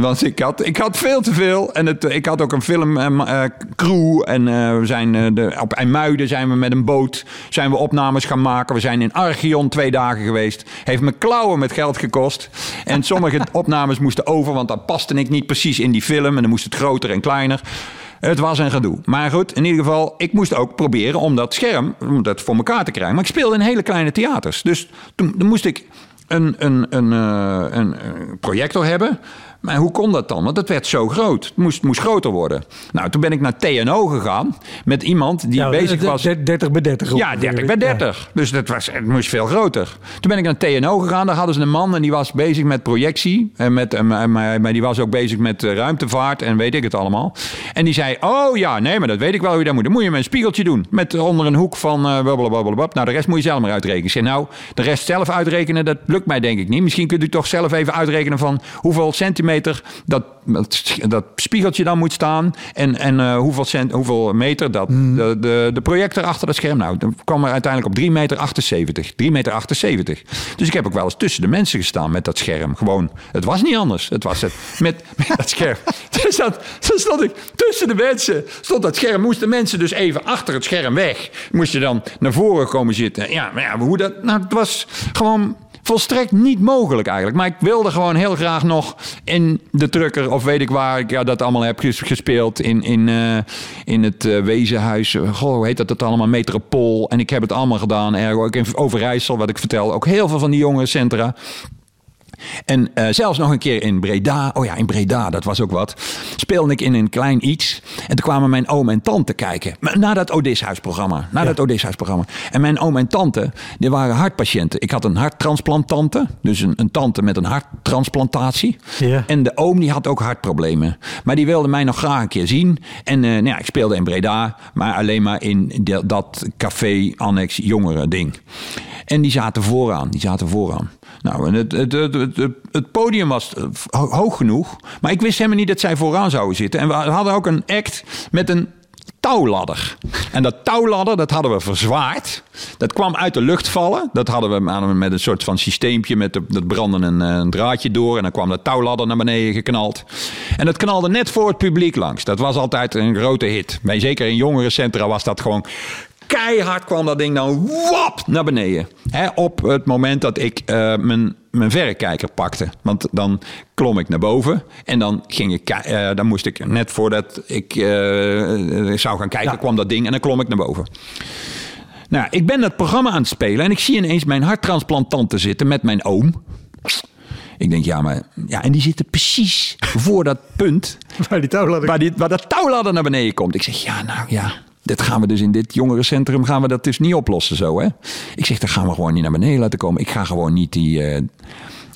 Want ik had, ik had veel te veel. En het, ik had ook een filmcrew. en eh, we zijn eh, de, op IJmuiden zijn we met een boot zijn we opnames gaan maken. We zijn in Archeon twee dagen geweest. Heeft me klauwen met geld gekost. En sommige opnames moesten over, want dan paste ik niet precies in die film. En dan moest het groter en kleiner. Het was een gedoe. Maar goed, in ieder geval, ik moest ook proberen om dat scherm om dat voor elkaar te krijgen. Maar ik speelde in hele kleine theaters. Dus toen, toen moest ik een, een, een, eh, een, eh, projector hebben. Maar hoe kon dat dan? Want het werd zo groot. Het moest, moest groter worden. Nou, toen ben ik naar TNO gegaan met iemand die bezig was. d- 30 bij 30. Ja, ongeveer. 30 bij 30. Dus dat was, het moest veel groter. Toen ben ik naar TNO gegaan. Daar hadden ze een man en die was bezig met projectie. En met, maar, die was ook bezig met eh, ruimtevaart en weet ik het allemaal. En die zei, oh ja, nee, maar dat weet ik wel hoe je dat moet. Dan moet je met een spiegeltje doen. Met onder een hoek van uh, blablabla. Nou, de rest moet je zelf maar uitrekenen. Ik zei, nou, de rest zelf uitrekenen, dat lukt mij denk ik niet. Misschien kunt u toch zelf even uitrekenen van hoeveel centimeter dat, dat, dat spiegeltje dan moet staan. En, en uh, hoeveel, cent, hoeveel meter dat Hmm. de, de, de projector achter het scherm. Nou, dan kwam er uiteindelijk op 3 meter 78. 3 meter 78. Dus ik heb ook wel eens tussen de mensen gestaan met dat scherm. Gewoon, het was niet anders. Het was het met, met dat scherm. Dus dat, stond ik tussen de mensen. Stond dat scherm. Moesten mensen dus even achter het scherm weg. Moest je dan naar voren komen zitten. Ja, maar ja, hoe dat... Nou, het was gewoon volstrekt niet mogelijk eigenlijk. Maar ik wilde gewoon heel graag nog in de drukker of weet ik waar ik ja, dat allemaal heb ges- gespeeld. In, in, uh, in het uh, Wezenhuis. Goh, hoe heet dat, dat allemaal? Metropool. En ik heb het allemaal gedaan. Ergo, ook in Overijssel, wat ik vertel. Ook heel veel van die jonge centra. En uh, zelfs nog een keer in Breda. Oh ja, in Breda, dat was ook wat. Speelde ik in een klein iets. En toen kwamen mijn oom en tante kijken. Na dat Odysseus-programma. Na ja. dat Odysseus-programma. En mijn oom en tante, die waren hartpatiënten. Ik had een harttransplanttante. Dus een, een tante met een harttransplantatie. Ja. En de oom die had ook hartproblemen. Maar die wilde mij nog graag een keer zien. En uh, nou ja, ik speelde in Breda. Maar alleen maar in de, dat café-annex jongeren ding. En die zaten vooraan. Die zaten vooraan. Nou, en het, het, het, het, podium was hoog genoeg. Maar ik wist helemaal niet dat zij vooraan zouden zitten. En we hadden ook een act met een touwladder. En dat touwladder, dat hadden we verzwaard. Dat kwam uit de lucht vallen. Dat hadden we met een soort van systeempje. Met dat brandde een, een, draadje door. En dan kwam de touwladder naar beneden geknald. En dat knalde net voor het publiek langs. Dat was altijd een grote hit. Bij, zeker in jongerencentra was dat gewoon keihard kwam dat ding dan wap naar beneden. Op het moment dat ik uh, mijn, mijn verrekijker pakte. Want dan klom ik naar boven. En dan, ging ik, uh, dan moest ik net voordat ik uh, zou gaan kijken, ja. kwam dat ding en dan klom ik naar boven. Nou, ik ben dat programma aan het spelen en ik zie ineens mijn harttransplantanten zitten met mijn oom. Ik denk, ja, maar. Ja, en die zitten precies voor dat punt. Waar die touwladder. Waar, die, waar dat touwladder naar beneden komt. Ik zeg, ja, nou ja. Dat gaan we dus in dit jongerencentrum gaan we dat dus niet oplossen zo, hè? Ik zeg, dan gaan we gewoon niet naar beneden laten komen. Ik ga gewoon niet die. Uh,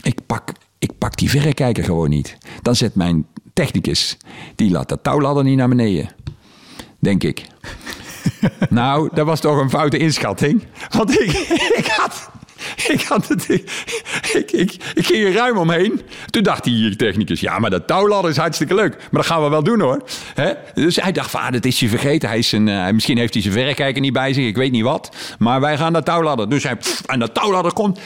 ik, pak, ik pak die verrekijker gewoon niet. Dan zet mijn technicus. Die laat dat touwladder niet naar beneden. Denk ik. nou, dat was toch een foute inschatting. Want ik, ik had. Ik, het, ik, ik, ik, ging er ruim omheen. Toen dacht die technicus, ja, maar dat touwladder is hartstikke leuk. Maar dat gaan we wel doen hoor. Dus hij dacht, ah, dat is hij vergeten. Hij is een, uh, misschien heeft hij zijn verrekijker niet bij zich, ik weet niet wat. Maar wij gaan dat touwladder. Dus hij, pff, en dat touwladder komt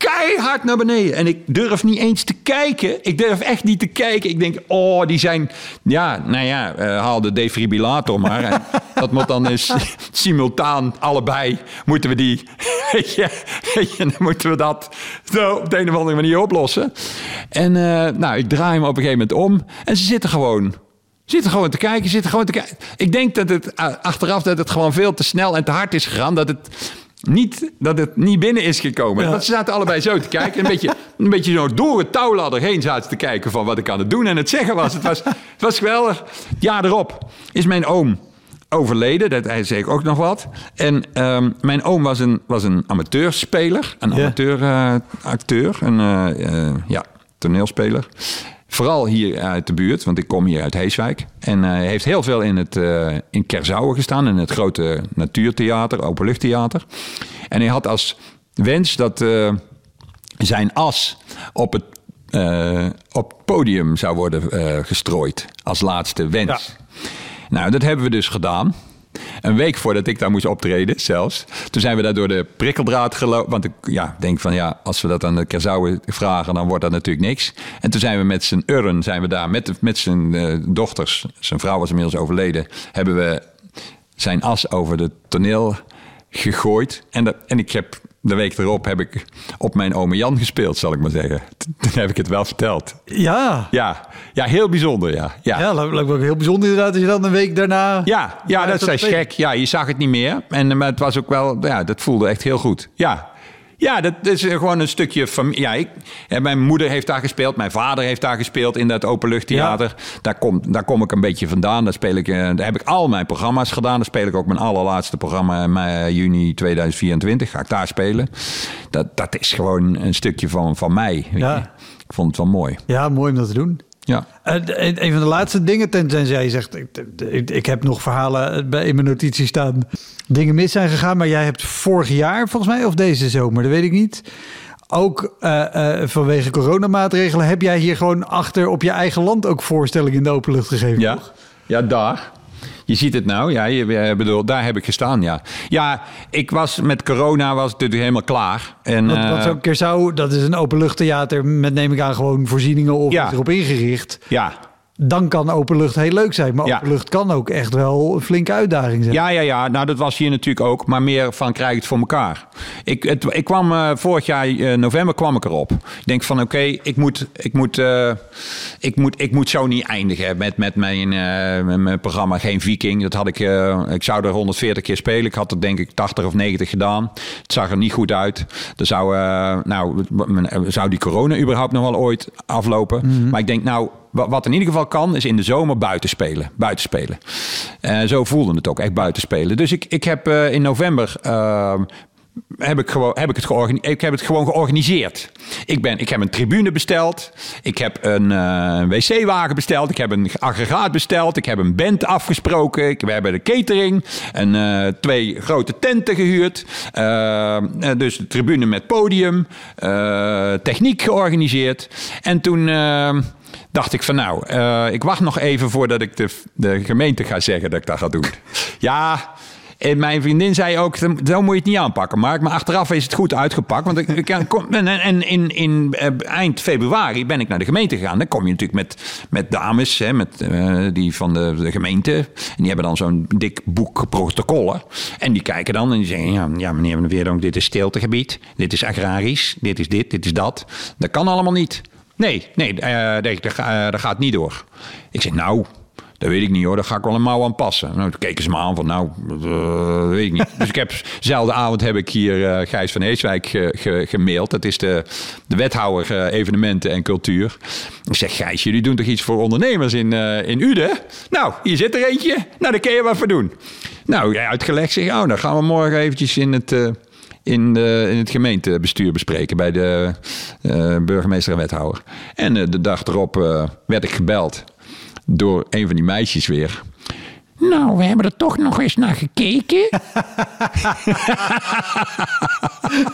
keihard naar beneden. En ik durf niet eens te kijken. Ik durf echt niet te kijken. Ik denk, oh, die zijn... Ja, nou ja, uh, haal de defibrillator maar. en dat moet dan eens simultaan allebei... moeten we die... Weet je, weet je, dan moeten we dat zo op de een of andere manier oplossen. En uh, nou, ik draai hem op een gegeven moment om. En ze zitten gewoon... Zitten gewoon te kijken, zitten gewoon te kijken. Ik denk dat het achteraf dat het gewoon veel te snel en te hard is gegaan. Dat het niet, dat het niet binnen is gekomen. Ja. Want ze zaten allebei zo te kijken. Een beetje, een beetje zo door het touwladder heen zaten te kijken van wat ik aan het doen en het zeggen was. Het was, het was geweldig. Het jaar erop is mijn oom overleden. Dat hij zei ik ook nog wat. En ehm, mijn oom was een, was een amateurspeler. Een amateuracteur. een eh, eh, ja, toneelspeler. Vooral hier uit de buurt, want ik kom hier uit Heeswijk. En hij heeft heel veel in, het, eh in Kerzouwen gestaan, in het grote natuurtheater, openluchttheater. En hij had als wens dat eh, zijn as op het, eh, op het podium zou worden eh, gestrooid. Als laatste wens. Nou, dat hebben we dus gedaan. Een week voordat ik daar moest optreden, zelfs. Toen zijn we daar door de prikkeldraad gelopen. Want ik ja, denk van ja, als we dat aan de Kerzouwen vragen, dan wordt dat natuurlijk niks. En toen zijn we met zijn urn, zijn we daar met, met zijn eh, dochters. Zijn vrouw was inmiddels overleden. Hebben we zijn as over de toneel gegooid. En, dat, en ik heb de week erop heb ik op mijn ome Jan gespeeld, zal ik maar zeggen. Toen heb ik het wel verteld. Ja. Ja, ja heel bijzonder, ja. Ja, Ja, lijkt lijkt me ook heel bijzonder inderdaad als je dan een week daarna... ja, ja dat is gek. Ja, je zag het niet meer. En, maar het was ook wel, ja, dat voelde echt heel goed. Ja. Ja, dat is eh, gewoon een stukje van. Ja, ik, eh, mijn moeder heeft daar gespeeld, mijn vader heeft daar gespeeld in dat openluchttheater. Daar, kom, daar kom ik een beetje vandaan. Daar, speel ik, eh, daar heb ik al mijn programma's gedaan. Daar speel ik ook mijn allerlaatste programma in mei, juni 2024. Ga ik daar spelen. Dat, dat is gewoon een stukje van, van mij. weet Ja. je. Ik vond het wel mooi. Ja, mooi om dat te doen. Ja. Eh, een van de laatste dingen, ten- tenzij je zegt, ik, ik, ik heb nog verhalen in mijn notities staan, dingen mis zijn gegaan, maar jij hebt vorig jaar volgens mij, of deze zomer, dat weet ik niet, ook eh, eh, vanwege coronamaatregelen, heb jij hier gewoon achter op je eigen land ook voorstellingen in de openlucht gegeven? Ja, toch? ja daar. Je ziet het nou, ja, je, eh, bedoel, daar heb ik gestaan, ja. Ja, ik was met corona was het natuurlijk helemaal klaar. En, Want, want eh, zo'n Kersau, dat is een openluchttheater met, neem ik aan, gewoon voorzieningen of Ja. erop ingericht. ja, Dan kan openlucht heel leuk zijn, maar Ja. openlucht kan ook echt wel een flinke uitdaging zijn. ja, ja, ja, nou dat was hier natuurlijk ook, maar meer van krijg ik het voor elkaar. Ik, het, ik kwam eh, vorig jaar eh, november kwam ik erop. Ik denk van oké, ik, moet, ik, moet, eh, ik, moet, ik moet zo niet eindigen met, met mijn, met mijn programma Geen Viking. Dat had ik, ik zou er 140 keer spelen. Ik had er denk ik 80 of 90 gedaan. Het zag er niet goed uit. Er zou, nou, zou die corona überhaupt nog wel ooit aflopen. Maar ik denk nou, wat in ieder geval kan, is in de zomer buiten spelen. Buiten spelen. Eh, zo voelde het ook, echt buiten spelen. Dus ik, ik heb eh, in november. Heb ik, heb ik, het ik heb het gewoon georganiseerd. Ik, ben, ik heb een tribune besteld. Ik heb een eh, wc-wagen besteld. Ik heb een aggregaat besteld. Ik heb een band afgesproken. We hebben de catering. En eh, twee grote tenten gehuurd. Eh, dus de tribune met podium. techniek georganiseerd. En toen... dacht ik van nou, ik wacht nog even voordat ik de, de gemeente ga zeggen dat ik dat ga doen. Ja, en mijn vriendin zei ook, zo moet je het niet aanpakken. Maar achteraf is het goed uitgepakt. Want ik, en, en in, in eh, eind februari ben ik naar de gemeente gegaan. Dan kom je natuurlijk met, met dames, hè, met, eh, die van de, gemeente. En die hebben dan zo'n dik boek protocollen. En die kijken dan en die zeggen, ja, ja meneer Van der Veerdonk, dit is stiltegebied. Dit is agrarisch. Dit is dit, dit is dat. Dat kan allemaal niet. Nee, nee, eh, dat gaat niet door. Ik zeg, nou, dat weet ik niet hoor, daar ga ik wel een mouw aan passen. Nou, toen keken ze me aan van, nou, dat weet ik niet. dus ik heb, dezelfde avond heb ik hier eh, Gijs van Heeswijk ge, ge- gemaild. Dat is de, de wethouder eh, evenementen en cultuur. Ik zeg, Gijs, jullie doen toch iets voor ondernemers in, eh in Uden? Nou, hier zit er eentje. Nou, daar kun je wat voor doen. Nou, jij uitgelegd, zeg, oh, dan gaan we morgen eventjes in het... eh, in, de, in het gemeentebestuur bespreken bij de eh, burgemeester en wethouder. En eh, de dag erop eh, werd ik gebeld door een van die meisjes weer. Nou, we hebben er toch nog eens naar gekeken.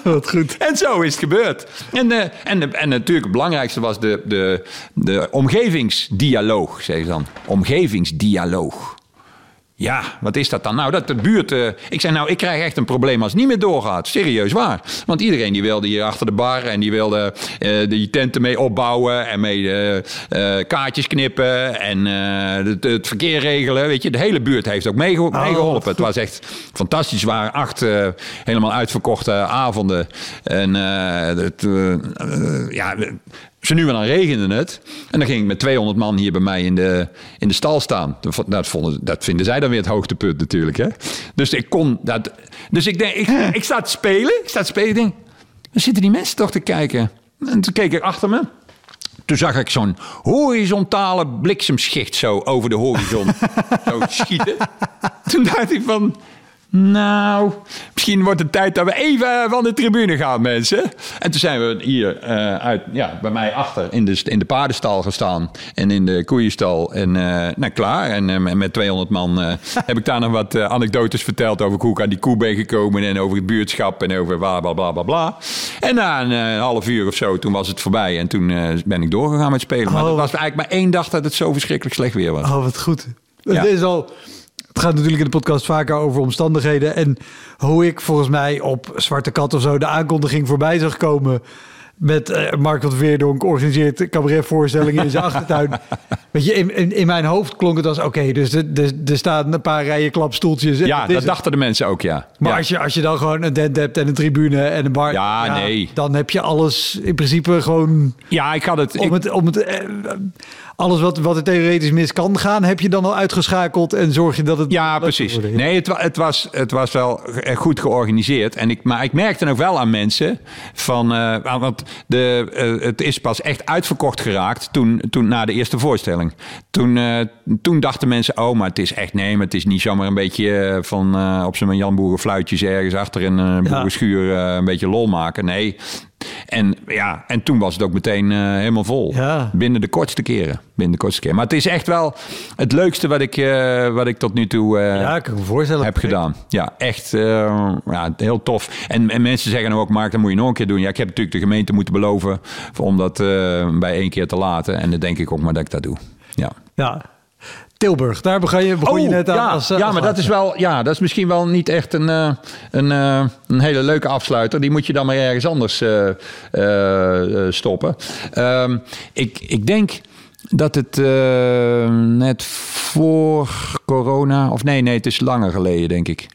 Wat goed. En zo is het gebeurd. En, eh, en, de- en natuurlijk het belangrijkste was de, de, de omgevingsdialoog, zeggen ze dan. Omgevingsdialoog. Ja, wat is dat dan? Nou, dat de buurt... eh, ik zei, nou, ik krijg echt een probleem als het niet meer doorgaat. Serieus waar. Want iedereen die wilde hier achter de bar... en die wilde eh, die tenten mee opbouwen... en mee eh, kaartjes knippen... en het, het verkeer regelen. Weet je, de hele buurt heeft ook meegeho- meegeholpen. Het was echt fantastisch. Er waren acht helemaal uitverkochte avonden. En het, ja... Zo nu en dan regende het. En dan ging ik met 200 man hier bij mij in de, in de stal staan. Dat, dat, vonden, dat vinden zij dan weer het hoogtepunt natuurlijk. Hè? Dus ik kon dat. Dus ik denk, ik, ik sta te spelen. Ik sta te spelen. Ik denk, dan zitten die mensen toch te kijken. En toen keek ik achter me. Toen zag ik zo'n horizontale bliksemschicht zo over de horizon zo schieten. Toen dacht ik van, nou, misschien wordt het tijd dat we even van de tribune gaan, mensen. En toen zijn we hier uh, uit, ja, bij mij achter in de, in de paardenstal gestaan. En in de koeienstal. En uh, nou, klaar. En uh, met 200 man heb ik daar nog wat anekdotes verteld over hoe ik aan die koe ben gekomen. En over het buurtschap en over bla bla bla bla bla. En na een half uur of zo, toen was het voorbij. En toen ben ik doorgegaan met spelen. Maar oh. het was eigenlijk maar één dag dat het zo verschrikkelijk slecht weer was. Oh, wat goed. Het is al het gaat natuurlijk in de podcast vaker over omstandigheden. En hoe ik volgens mij op Zwarte Kat of zo de aankondiging voorbij zag komen met uh, Mark van Veerdonk organiseert cabaretvoorstellingen in zijn achtertuin. Weet je, in, in, in, mijn hoofd klonk het als oké, dus er, er, staan een paar rijen klapstoeltjes. Ja, dat dachten de mensen ook, ja. Maar Als, je, als je dan gewoon een tent hebt en een tribune en een bar. Ja, nee. Dan heb je alles in principe gewoon. Ja, ik had het. Om het, om het eh, alles wat, wat er theoretisch mis kan gaan, heb je dan al uitgeschakeld en zorg je dat het. Ja, precies. Nee, het, het, was, het was wel goed georganiseerd. En ik, maar ik merkte ook wel aan mensen van. Uh, want de, uh, het is pas echt uitverkocht geraakt toen, toen na de eerste voorstelling. Toen, uh, toen dachten mensen: oh, maar het is echt nee, maar het is niet zomaar een beetje van op zijn Jan Boeren fluitjes ergens achter een uh, boerenschuur een beetje lol maken. Nee, en, ja, en toen was het ook meteen uh, helemaal vol. Ja. Binnen de kortste keren. Binnen de kortste keren. Maar het is echt wel het leukste wat ik, uh, wat ik tot nu toe uh, ja, kan me voorstellen. heb gedaan. Ja, echt ja, heel tof. En, en mensen zeggen ook, Mark, dat moet je nog een keer doen. Ja, ik heb natuurlijk de gemeente moeten beloven om dat bij één keer te laten. En dan denk ik ook maar dat ik dat doe. Ja. Ja, Tilburg, daar begon je, begon je oh, net aan. Ja, als, ja maar dat is, wel, ja, dat is misschien wel niet echt een, uh, een, uh, een hele leuke afsluiter. Die moet je dan maar ergens anders uh, stoppen. Um, ik, ik denk dat het net voor corona... Of nee, nee, het is langer geleden, denk ik.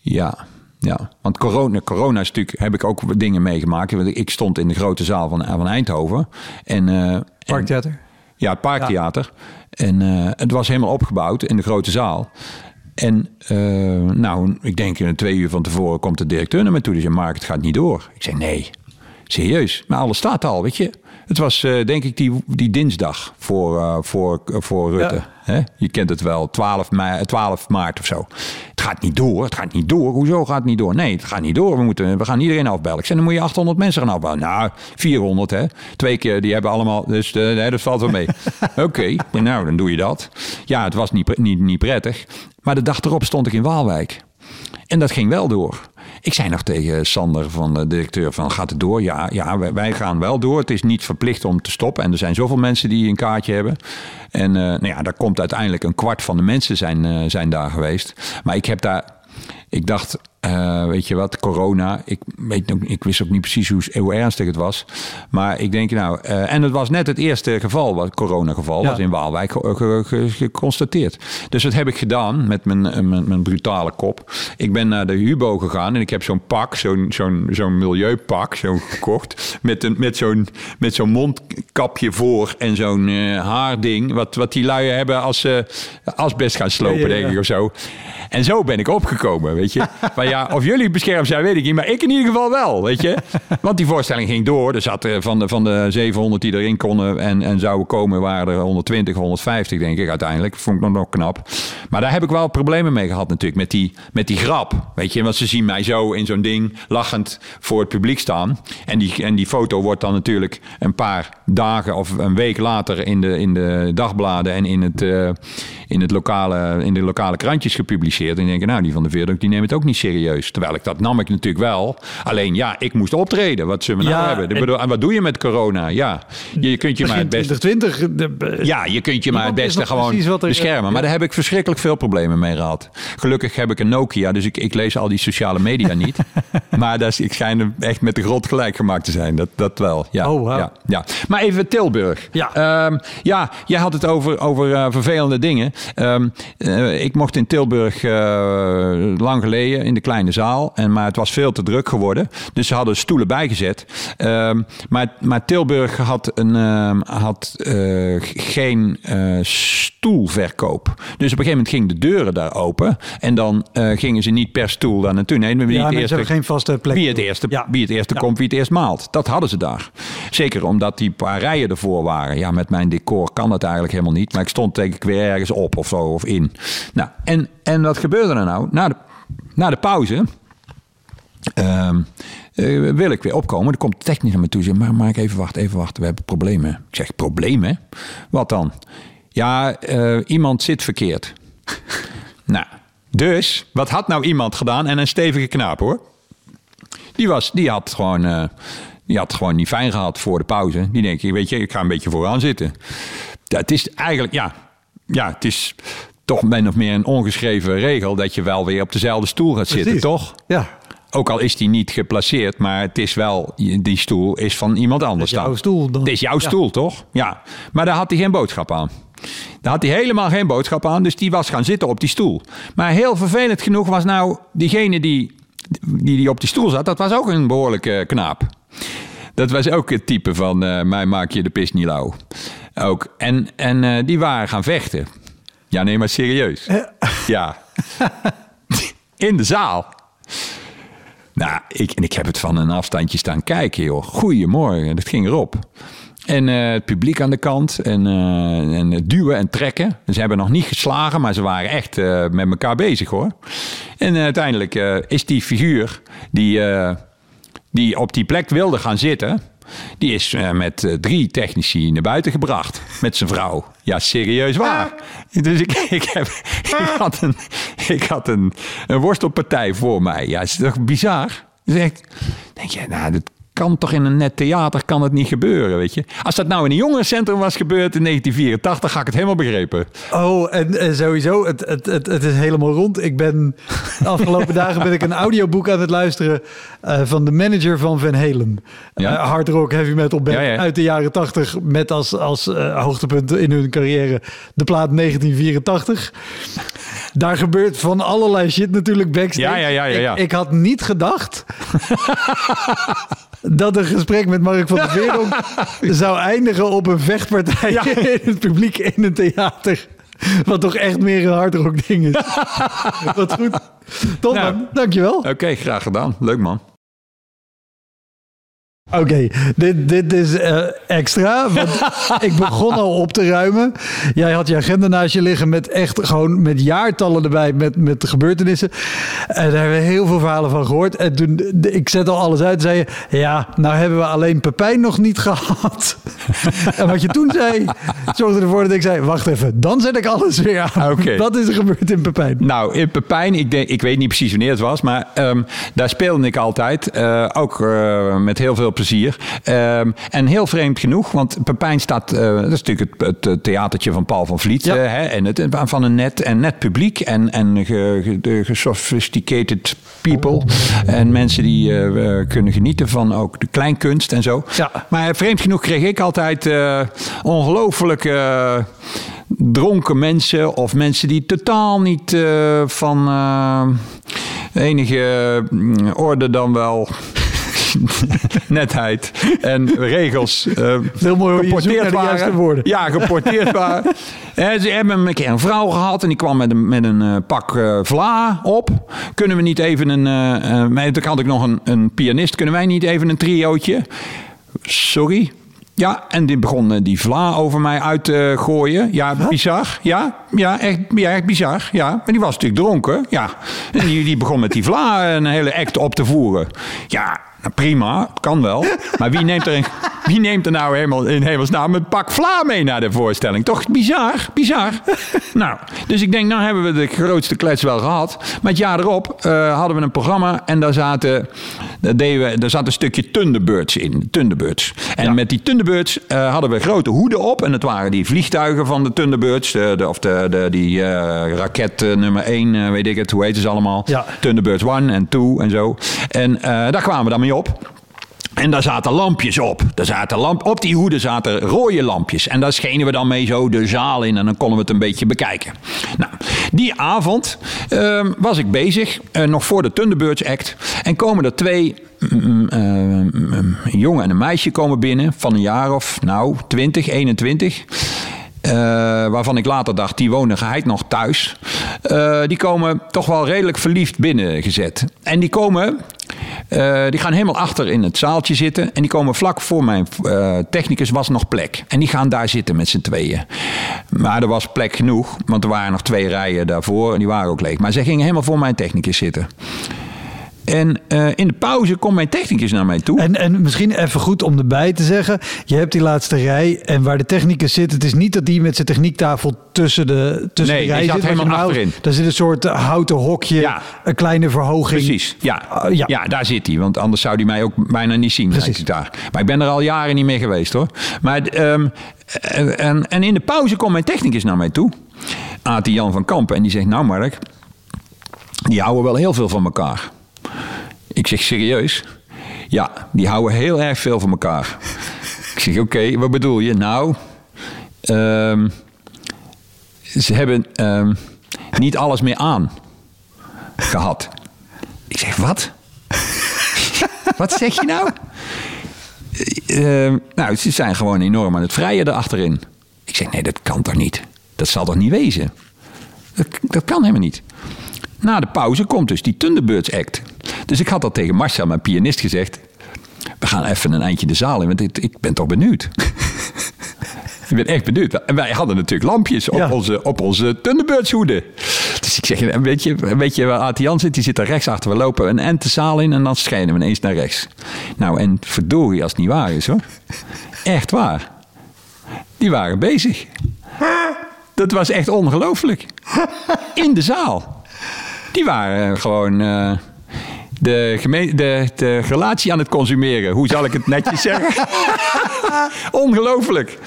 Ja, ja, want corona, corona is natuurlijk, heb ik ook dingen meegemaakt. Ik stond in de grote zaal van, van Eindhoven. En, Parktheater? Ja, het Parktheater. En uh, het was helemaal opgebouwd in de grote zaal. En uh, nou, ik denk in twee uur van tevoren komt de directeur naar me toe. Die zei, Mark, het gaat niet door. Ik zei, nee, serieus. Maar alles staat al, weet je. Het was uh, denk ik die, die dinsdag voor, uh, voor, voor Rutte. Ja. Je kent het wel, 12, mei, 12 maart of zo. Het gaat niet door, het gaat niet door. Hoezo gaat het niet door? Nee, het gaat niet door. We, moeten, we gaan iedereen afbellen. Ik zei, dan moet je 800 mensen gaan afbellen. Nou, 400 hè. Twee keer, die hebben allemaal... Dus nee, dat valt wel mee. Oké, okay, nou, dan doe je dat. Ja, het was niet, niet, niet prettig. Maar de dag erop stond ik in Waalwijk. En dat ging wel door. Ik zei nog tegen Sander, van de directeur, van gaat het door? Ja, ja wij, gaan wel door. Het is niet verplicht om te stoppen. En er zijn zoveel mensen die een kaartje hebben. En uh, nou ja, daar komt uiteindelijk een kwart van de mensen zijn, uh, zijn daar geweest. Maar ik heb daar... Ik dacht, uh, weet je wat, corona. Ik, weet ook, ik wist ook niet precies hoe, hoe ernstig het was. Maar ik denk, nou, uh, en het was net het eerste geval, wat coronageval, ja. was in Waalwijk geconstateerd. Dus dat heb ik gedaan met mijn, mijn, mijn, brutale kop. Ik ben naar de Hubo gegaan en ik heb zo'n pak, zo'n zo'n zo'n milieupak, zo'n gekocht. Met, een, met zo'n met zo'n mondkapje voor en zo'n uh, haarding. Wat, wat die lui hebben als ze asbest gaan slopen, ja, ja, denk ik, of zo. En zo ben ik opgekomen, weet je. Maar ja, of jullie beschermd zijn, weet ik niet. Maar ik in ieder geval wel, weet je. Want die voorstelling ging door. Er zat van de, van de 700 die erin konden en, en zouden komen, waren er 120, 150 denk ik uiteindelijk. Vond ik nog, nog knap. Maar daar heb ik wel problemen mee gehad natuurlijk. Met die, met die grap, weet je. Want ze zien mij zo in zo'n ding lachend voor het publiek staan. En die, en die foto wordt dan natuurlijk een paar dagen of een week later in de, in de dagbladen en in, het, uh, in, het lokale, in de lokale krantjes gepubliceerd. En denk nou, die van de Veerduk, die neemt het ook niet serieus serieus. Terwijl ik dat nam ik natuurlijk wel. Alleen ja, ik moest optreden. Wat zullen we nou hebben? En, bedoel, en wat doe je met corona? Ja, je, je kunt je maar het beste... 2020. Ja, je kunt je maar het beste gewoon beschermen. Maar daar heb ik verschrikkelijk veel problemen mee gehad. Gelukkig heb ik een Nokia, dus ik, ik lees al die sociale media niet. maar dat is, ik schijn echt met de grond gelijk gemaakt te zijn. Dat, dat wel. Ja, oh, wow. ja, ja. Maar even Tilburg. Ja, um, ja jij had het over, over uh, vervelende dingen. Um, uh, ik mocht in Tilburg uh, lang geleden in de kleine zaal. En, maar het was veel te druk geworden. Dus ze hadden stoelen bijgezet. Ehm, maar, maar Tilburg had, een, ehm, had eh, geen eh, stoelverkoop. Dus op een gegeven moment gingen de deuren daar open. En dan eh, gingen ze niet per stoel daar naartoe. Nee, wie Ja, het eerste, hebben geen vaste plek. wie het eerste, Ja. wie het eerste Ja. komt, wie het eerst maalt. Dat hadden ze daar. Zeker omdat die paar rijen ervoor waren. Ja, met mijn decor kan dat eigenlijk helemaal niet. Maar ik stond denk ik weer ergens op of zo, of in. Nou, en, en wat gebeurde er nou? Na de, na de pauze ehm, eh, wil ik weer opkomen. Er komt de technisch naar me toe. Zegt, maar maak even wachten, even wachten. We hebben problemen. Ik zeg, problemen? Wat dan? Ja, eh, iemand zit verkeerd. nou, dus, wat had nou iemand gedaan? En een stevige knaap hoor. Die, was, die, had gewoon, eh, die had gewoon niet fijn gehad voor de pauze. Die denk ik, weet je, ik ga een beetje vooraan zitten. Het is eigenlijk, ja, ja, het is toch min of meer een ongeschreven regel dat je wel weer op dezelfde stoel gaat zitten, toch? Ja, Ook al is die niet geplaceerd, maar het is wel, die stoel is van iemand anders jouw dan. stoel dan. Het is jouw Ja. stoel, toch? Ja. Maar daar had hij geen boodschap aan. Daar had hij helemaal geen boodschap aan, dus die was gaan zitten op die stoel. Maar heel vervelend genoeg was nou diegene die, die, die op die stoel zat, dat was ook een behoorlijke knaap. Dat was ook het type van, eh, mij maak je de pis niet lauw. Ook. En, en eh, die waren gaan vechten. Ja, nee, maar serieus. Ja. In de zaal. Nou, ik, en ik heb het van een afstandje staan kijken, joh. Goedemorgen, dat ging erop. En eh, het publiek aan de kant en, eh, en duwen en trekken. Ze hebben nog niet geslagen, maar ze waren echt eh, met elkaar bezig, hoor. En uiteindelijk is die figuur die, die op die plek wilde gaan zitten... die is eh, met eh, drie technici naar buiten gebracht. Met zijn vrouw. Ja, serieus waar. Dus ik, ik, heb, ik had, een, ik had een, een worstelpartij voor mij. Ja, is toch bizar? Dus denk je, nou, dat kan toch in een net theater kan het niet gebeuren, weet je? Als dat nou in een jongerencentrum was gebeurd in 1984, ga ik het helemaal begrepen. Oh, en, en sowieso, het, het, het, het is helemaal rond. Ik ben de afgelopen dagen ben ik een audioboek aan het luisteren eh, van de manager van Van Halen. Ja. Eh, hard rock, heavy metal band Ja, ja. uit de jaren 80 met als, als eh, hoogtepunt in hun carrière de plaat 1984. Daar gebeurt van allerlei shit natuurlijk backstage. Ja, ja, ja, ja, ja. Ik, ik had niet gedacht dat een gesprek met Mark van der Veerdonk zou eindigen op een vechtpartij in het publiek in een theater. Wat toch echt meer een hardrock ding is. Wat goed. Top Nou. man, dankjewel. Oké, graag gedaan. Leuk man. Oké, dit, dit is eh, extra. Want ik begon al op te ruimen. Jij had je agenda naast je liggen met echt gewoon met jaartallen erbij, met, met de gebeurtenissen. En daar hebben we heel veel verhalen van gehoord. En toen, ik zet al alles uit, zei je, ja, nou hebben we alleen Pepijn nog niet gehad. en wat je toen zei, zorgde ervoor dat ik zei, wacht even, dan zet ik alles weer aan. Oké. Wat is er gebeurd in Pepijn? Nou, in Pepijn, ik, denk, ik weet niet precies wanneer het was, maar ehm, daar speelde ik altijd. eh, ook eh, met heel veel plezier. Ehm, en heel vreemd genoeg, want Pepijn staat, eh, dat is natuurlijk het, het theatertje van Paul van Vliet. Ja. eh, hè, en het, van een net, en net publiek en, en ge, ge- de gesophisticated people. En mensen die eh, kunnen genieten van ook de kleinkunst en zo. Ja. Maar vreemd genoeg kreeg ik altijd ongelooflijke eh, dronken mensen of mensen die totaal niet van enige mm, orde dan wel netheid en regels eh Heel mooi geporteerd waren. woorden. Ja, geporteerd waren. En ze hebben een keer een vrouw gehad en die kwam met een, met een eh, pak eh, vla op. Kunnen we niet even een... eh eh, toen had ik nog een, een pianist. Kunnen wij niet even een triootje? Sorry. Ja, en die begon eh, die vla over mij uit te gooien. Ja, bizar. Ja, ja, echt, ja, echt bizar. Ja, maar die was natuurlijk dronken. Ja, en die, die begon met die vla een hele act op te voeren. Ja, nou, prima, kan wel. Maar wie neemt er, een, wie neemt er nou helemaal, in hemelsnaam een pak vla mee naar de voorstelling? Toch bizar, bizar. Nou, dus ik denk, nou hebben we de grootste klets wel gehad. Maar het jaar erop eh, hadden we een programma en daar zaten, daar deden we, daar zat een stukje Thunderbirds in. Thunderbirds. En met die Thunderbirds eh, hadden we grote hoeden op. En het waren die vliegtuigen van de Thunderbirds. De, de- of de, de, die eh, raket nummer 1, weet ik het, hoe heet ze allemaal? Ja. Thunderbirds 1 en 2 en zo. En daar kwamen we dan mee op. En daar zaten lampjes op. Daar zaten lamp, op die hoeden zaten rode lampjes. En daar schenen we dan mee zo de zaal in. En dan konden we het een beetje bekijken. Nou, die avond ehm, was ik bezig. eh, nog voor de Thunderbirds Act. En komen er twee... mm, eh, mm, een jongen en een meisje komen binnen. Van een jaar of, nou, 20, 21. Eh, waarvan ik later dacht, die wonen geheid nog thuis. Eh, die komen toch wel redelijk verliefd binnengezet. En die komen, eh, die gaan helemaal achter in het zaaltje zitten. En die komen vlak voor mijn technicus was nog plek. En die gaan daar zitten met z'n tweeën. Maar er was plek genoeg, want er waren nog twee rijen daarvoor. En die waren ook leeg. Maar zij gingen helemaal voor mijn technicus zitten. En eh, in de pauze komt mijn technicus naar mij toe. En, en misschien even goed om erbij te zeggen. Je hebt die laatste rij en waar de technicus zit. Het is niet dat die met zijn techniektafel tussen de, tussen Nee, de rij zit. want helemaal achterin. Daar zit een soort eh, houten hokje. Ja. Een kleine verhoging. Precies, ja. Ah, ja. ja. daar zit hij. Want anders zou hij mij ook bijna niet zien. Precies. daar. Maar ik ben er al jaren niet meer geweest hoor. Maar, ehm, en, en in de pauze komt mijn technicus naar mij toe. Ati Jan van Kampen. En die zegt, nou Mark, die houden wel heel veel van elkaar. Ik zeg, serieus? Ja, die houden heel erg veel van elkaar. Ik zeg, oké, wat bedoel je? Nou, ehm, ze hebben ehm, niet alles meer aan gehad. Ik zeg, wat? wat zeg je nou? Eh, nou, ze zijn gewoon enorm aan het vrijen erachterin. Ik zeg, nee, dat kan toch niet? Dat zal toch niet wezen? Dat, dat kan helemaal niet. Na de pauze komt dus die Thunderbirds Act. Dus ik had al tegen Marcel, mijn pianist, gezegd... we gaan even een eindje de zaal in, want ik, ik ben toch benieuwd. ik ben echt benieuwd. En wij hadden natuurlijk lampjes op Ja. onze, op onze. Dus ik zeg, weet je, weet je waar Ati Jan zit? Die zit daar rechts achter. We lopen een end de zaal in en dan schijnen we ineens naar rechts. Nou, en verdorie als het niet waar is hoor. Echt waar. Die waren bezig. Dat was echt ongelooflijk. In de zaal. Die waren gewoon eh, de, de, de relatie aan het consumeren. Hoe zal ik het netjes zeggen? ongelooflijk.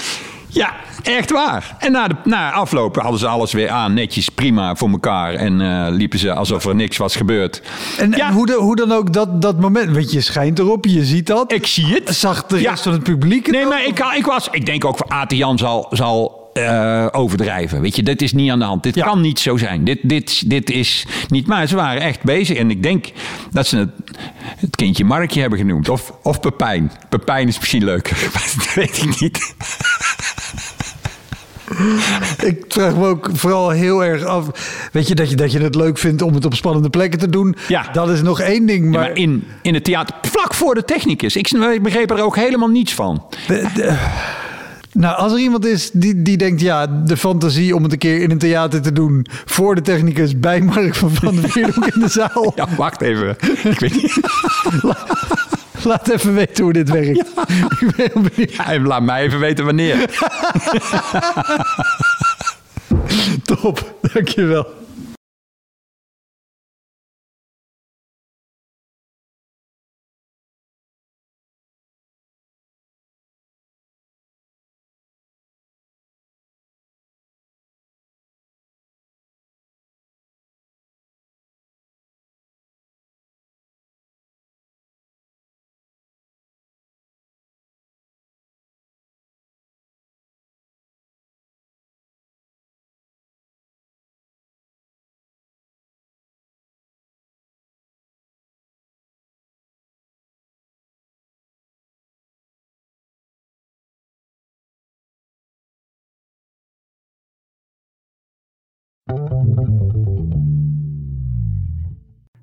Ja, echt waar. En na, de, na afloop hadden ze alles weer aan, netjes, prima voor elkaar. En eh, liepen ze alsof er niks was gebeurd. En, ja, en hoe, de, hoe dan ook dat, dat moment. Want je schijnt erop, je ziet dat. ik zie het. Zag de Ja. rest van het publiek het Nee, ook? maar ik, ik was. Ik denk ook voor Ate Jan zal. zal eh, overdrijven. Weet je, dit is niet aan de hand. Dit Ja. kan niet zo zijn. Dit, dit, dit is niet. Maar ze waren echt bezig. En ik denk dat ze het, het kindje Markje hebben genoemd. Of, of Pepijn. Pepijn is misschien leuker. Maar dat weet ik niet. Ik vraag me ook vooral heel erg af. Weet je dat, je dat je het leuk vindt om het op spannende plekken te doen? Ja. Dat is nog één ding. Maar, Maar in, in het theater, vlak voor de technicus. Ik, ik begreep er ook helemaal niets van. de- de- nou, als er iemand is die, die denkt, ja, de fantasie om het een keer in een theater te doen voor de technicus bij Mark van Van der Veerhoek in de zaal. Ja, wacht even. Ik weet niet. Laat even weten hoe dit werkt. Ik ben heel benieuwd. Ja, laat mij even weten wanneer. Top, dankjewel.